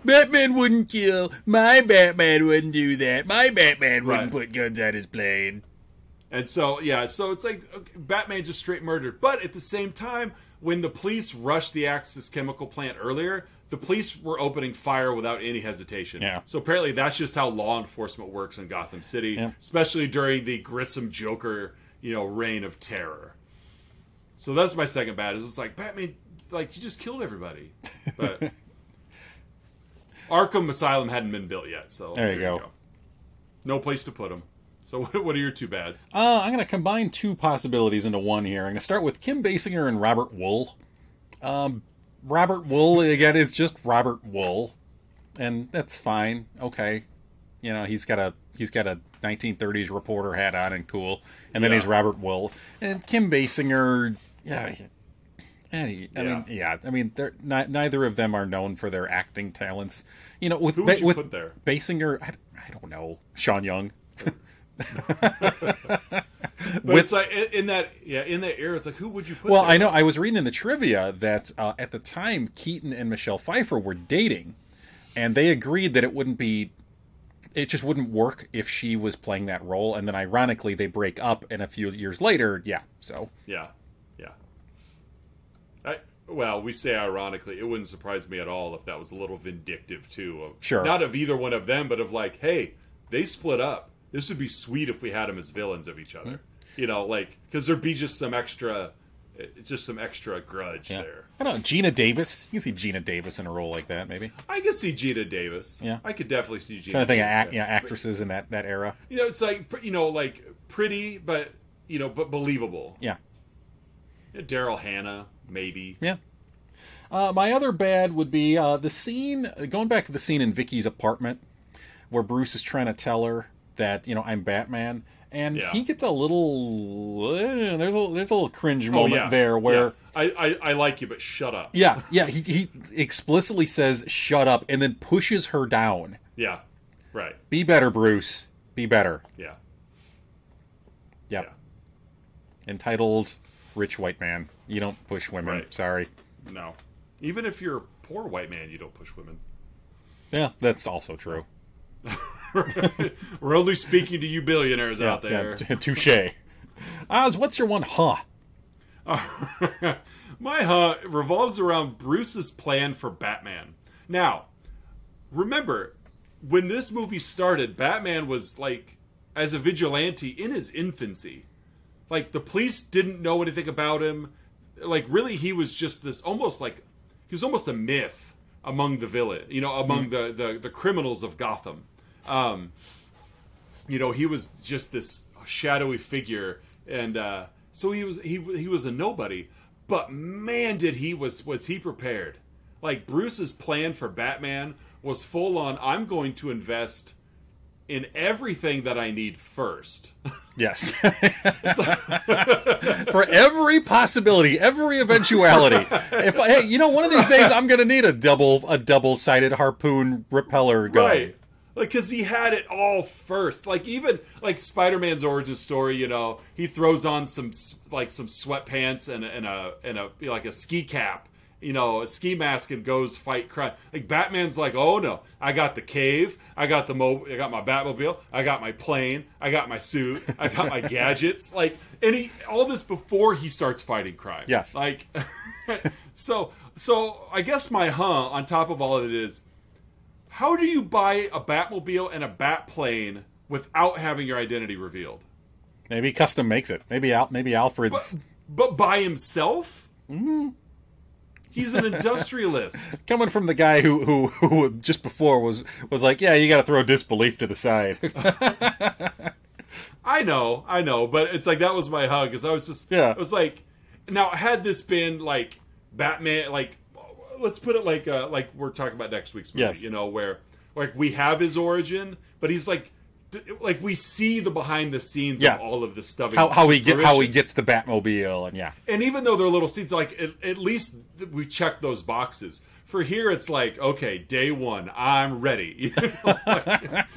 Batman wouldn't kill. My Batman wouldn't do that. My Batman wouldn't put guns on his plane. And so, yeah, so it's like okay, Batman just straight murdered. But at the same time, when the police rushed the Axis chemical plant earlier, the police were opening fire without any hesitation. Yeah. So apparently, that's just how law enforcement works in Gotham City, Yeah. especially during the Grissom Joker, you know, reign of terror. So that's my second bad. Is it's like Batman, like you just killed everybody, but Arkham Asylum hadn't been built yet. So There you go. No place to put them. So what, what are your two bads? Uh, I'm going to combine two possibilities into one here. I'm going to start with Kim Basinger and Robert Wuhl. Um, Robert Wuhl, again, is just Robert Wuhl, and that's fine. Okay, you know he's got a he's got a 1930s reporter hat on and cool, and then Yeah. he's Robert Wuhl. And Kim Basinger, yeah, yeah, I mean, yeah, I mean, they're ni- neither of them are known for their acting talents. You know, with Who would Ba- you with put there? Basinger, I, I don't know, Sean Young. But it's like in that yeah in that era, it's like who would you put? Well? I know I was reading in the trivia that uh, at the time Keaton and Michelle Pfeiffer were dating, and they agreed that it wouldn't be, it just wouldn't work if she was playing that role. And then ironically, they break up, and a few years later, yeah. So Yeah, yeah. Well, we say ironically, it wouldn't surprise me at all if that was a little vindictive too. Of, Sure. Not of either one of them, but of like, hey, they split up. This would be sweet if we had them as villains of each other. Hmm. You know, like because there'd be just some extra, it's just some extra grudge yeah, there. I don't know Geena Davis. You can see Geena Davis in a role like that, maybe. I could see Geena Davis. Yeah. I could definitely see Geena. trying to think of act, yeah, actresses in that that era. You know, it's like you know, like pretty, but you know, but believable. Yeah, Daryl Hannah, maybe. yeah. Uh, my other bad would be uh, the scene going back to the scene in Vicki's apartment where Bruce is trying to tell her that you know I'm Batman, and Yeah. he gets a little eh, there's a there's a little cringe Oh moment yeah, there where Yeah. I, I I like you, but shut up. yeah yeah, he he explicitly says shut up and then pushes her down. Yeah, right. Be better, Bruce. Be better. Yeah, Yep. Entitled rich white man. You don't push women. Right. Sorry. No, even if you're a poor white man, you don't push women. Yeah, that's also true. We're only speaking to you billionaires out there. Yeah, touche. Oz, what's your one huh? My huh revolves around Bruce's plan for Batman. Now, remember, when this movie started, Batman was like, as a vigilante, in his infancy. Like, the police didn't know anything about him. Like, really, he was just this almost like, he was almost a myth among the villain, you know, among the, the, the criminals of Gotham. Um, you know, he was just this shadowy figure, and uh, so he was he he was a nobody. But man, did he was was he prepared? Like Bruce's plan for Batman was full on. I'm going to invest in everything that I need first. Yes. For every possibility, every eventuality. If I, hey, you know, one of these days I'm going to need a double a double sided harpoon repeller gun. Right. Like, because he had it all first. Like, even like Spider-Man's origin story, you know, he throws on some like some sweatpants and, and a and a like a ski cap, you know, a ski mask, and goes fight crime. Like Batman's like, oh no, I got the cave, I got the mo, I got my Batmobile, I got my plane, I got my suit, I got my gadgets. Like, and he all this before he starts fighting crime. Yes. Like, so so I guess my huh on top of all of it is how do you buy a Batmobile and a Batplane without having your identity revealed? Maybe custom makes it. Maybe Al, maybe Alfred's. But, but by himself? Mm-hmm. He's an industrialist. Coming from the guy who, who who just before was was like, yeah, you got to throw disbelief to the side. I know, I know, but it's like that was my hug because I was just, Yeah. it was like, now had this been like Batman, like let's put it like uh, like we're talking about next week's movie, Yes. you know, where like we have his origin, but he's like. Like we see the behind the scenes Yes. of all of this stuff. how how he get how he gets the Batmobile and yeah. and even though they're little scenes, like at, at least we check those boxes. For here, it's like okay, day one, I'm ready. You know, like,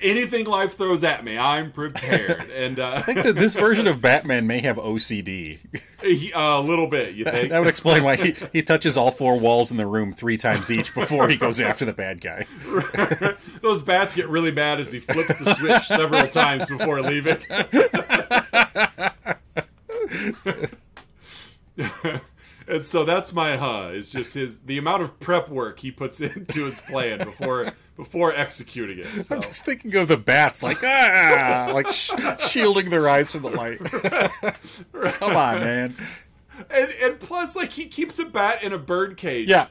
anything life throws at me, I'm prepared. And uh, I think that this version of Batman may have OCD. he- a little bit, you think? That would explain why he, he touches all four walls in the room three times each before he goes after the bad guy. Those bats get really mad as he flips the switch several times before leaving. And so that's my huh. It's just his the amount of prep work he puts into his plan before before executing it. So. I'm just thinking of the bats, like ah, like sh- shielding their eyes from the light. Come on, man. And and plus, like he keeps a bat in a bird cage. Yeah.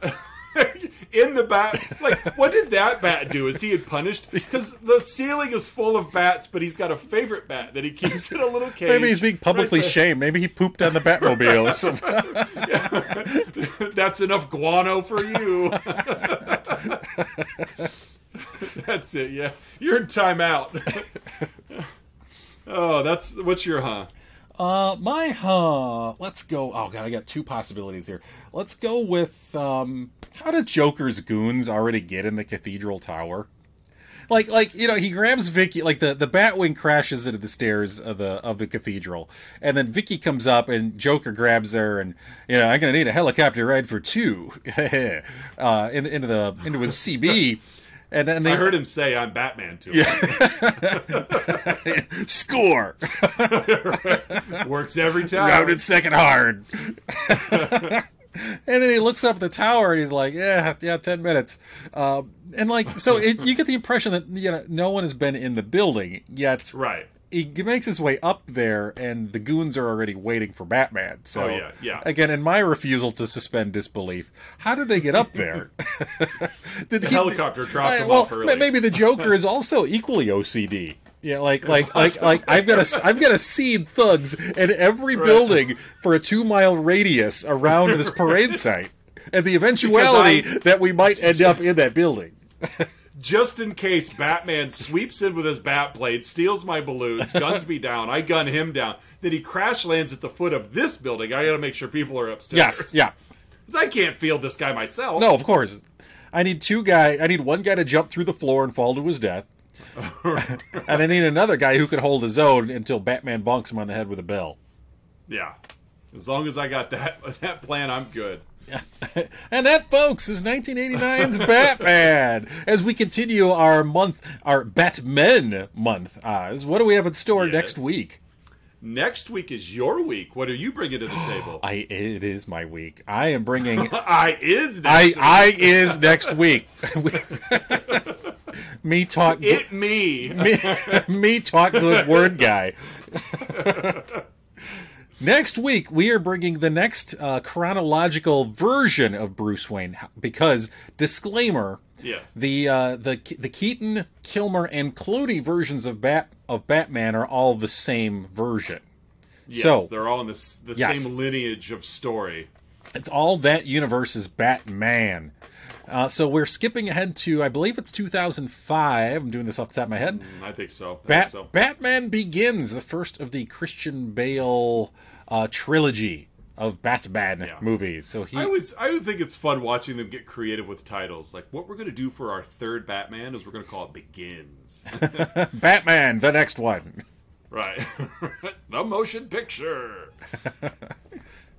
in the bat, like what did that bat do? Is he had punished? Because the ceiling is full of bats, but he's got a favorite bat that he keeps in a little cage. Maybe he's being publicly Right shamed. Maybe he pooped on the Batmobile or something. That's enough guano for you. that's it. Yeah, you're in timeout. oh, that's what's your huh? Uh, my huh. Let's go. Oh god, I got two possibilities here. Let's go with um, how did Joker's goons already get in the cathedral tower? Like, like you know, he grabs Vicki. Like the the Batwing crashes into the stairs of the of the cathedral, and then Vicki comes up, and Joker grabs her, and you know, I'm gonna need a helicopter ride for two, uh, in, into the into his CB. And then they I heard him say, "I'm Batman" to him. score. Works every time. Routed second hard. and then he looks up at the tower and he's like, "Yeah, yeah, ten minutes." Um, and like, so it, you get the impression that you know no one has been in the building yet. Right. He makes his way up there, and the goons are already waiting for Batman. So, Oh, yeah, yeah. Again, in my refusal to suspend disbelief, how did they get up there? did The helicopter dropped Uh, them well, off early. maybe the Joker is also equally OCD. Yeah, like like like like I've got to I've got to seed thugs in every building for a two mile radius around this parade site, and the eventuality that we might end up in that building. Just in case Batman sweeps in with his bat blade, steals my balloons, guns me down, I gun him down. Then he crash lands at the foot of this building. I got to make sure people are upstairs. Yes, yeah, 'Cause I can't field this guy myself. no, of course. I need two guy. I need one guy to jump through the floor and fall to his death, and I need another guy who can hold his own until Batman bonks him on the head with a bell. Yeah. As long as I got that that plan, I'm good. And that, folks, is 1989's Batman. As we continue our month, our Batmen month, Oz, what do we have in store Yes. next week? Next week is your week. What are you bringing to the table? I it is my week. I am bringing. I is I next I is next week. me talk. week. it me. me, me talk good word guy. Next week, we are bringing the next uh, chronological version of Bruce Wayne because disclaimer: Yeah. the uh, the the Keaton, Kilmer, and Clooney versions of Bat of Batman are all the same version. Yes, so they're all in this the Yes. same lineage of story. It's all that universe's Batman. Uh, so we're skipping ahead to, I believe it's 2005. I'm doing this off the top of my head. I think so. I Bat- think so. Batman Begins, the first of the Christian Bale uh, trilogy of Batman Yeah. movies. So he, I always I would think it's fun watching them get creative with titles. Like what we're gonna do for our third Batman is we're gonna call it Begins. Batman, the next one. right. the motion picture.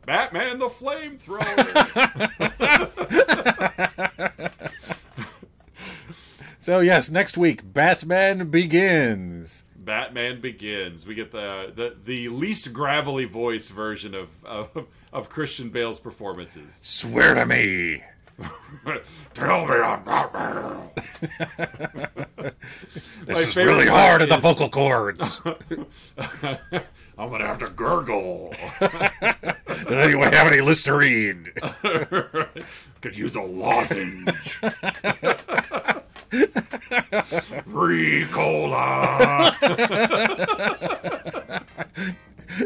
Batman the flamethrower. So yes, next week, Batman Begins. Batman Begins. We get the, the the least gravelly voice version of, of of Christian Bale's performances. Swear to me. Tell me I'm Batman. This My is really hard at the vocal cords. I'm gonna have to gurgle. Does anyone have any Listerine? Could use a lozenge. Ricola.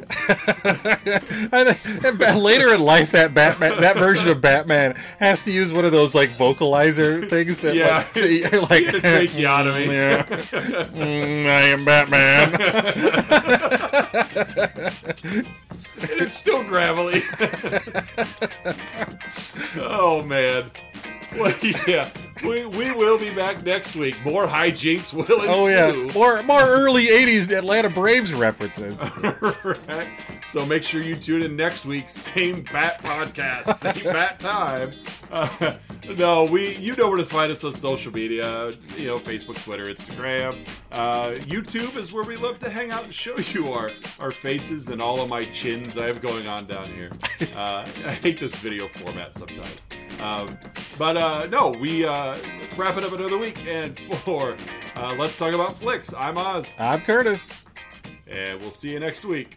I think- and ba- later in life, that Batman, that version of Batman, has to use one of those like vocalizer things that, Yeah. like, like Tracheotomy. Yeah. Mm, I am Batman. it's still gravelly. oh man. Well, yeah, we, we will be back next week. More hijinks will ensue. Oh yeah, more more early '80s Atlanta Braves references. Right. So make sure you tune in next week. Same bat podcast, same bat time. Uh, no, we you know where to find us on social media. You know, Facebook, Twitter, Instagram, uh, YouTube is where we love to hang out and show you our our faces and all of my chins I have going on down here. Uh, I hate this video format sometimes. Um, but uh, no, we uh, wrap it up another week. And for uh, let's talk about flicks. I'm Oz, I'm Curtis. and we'll see you next week.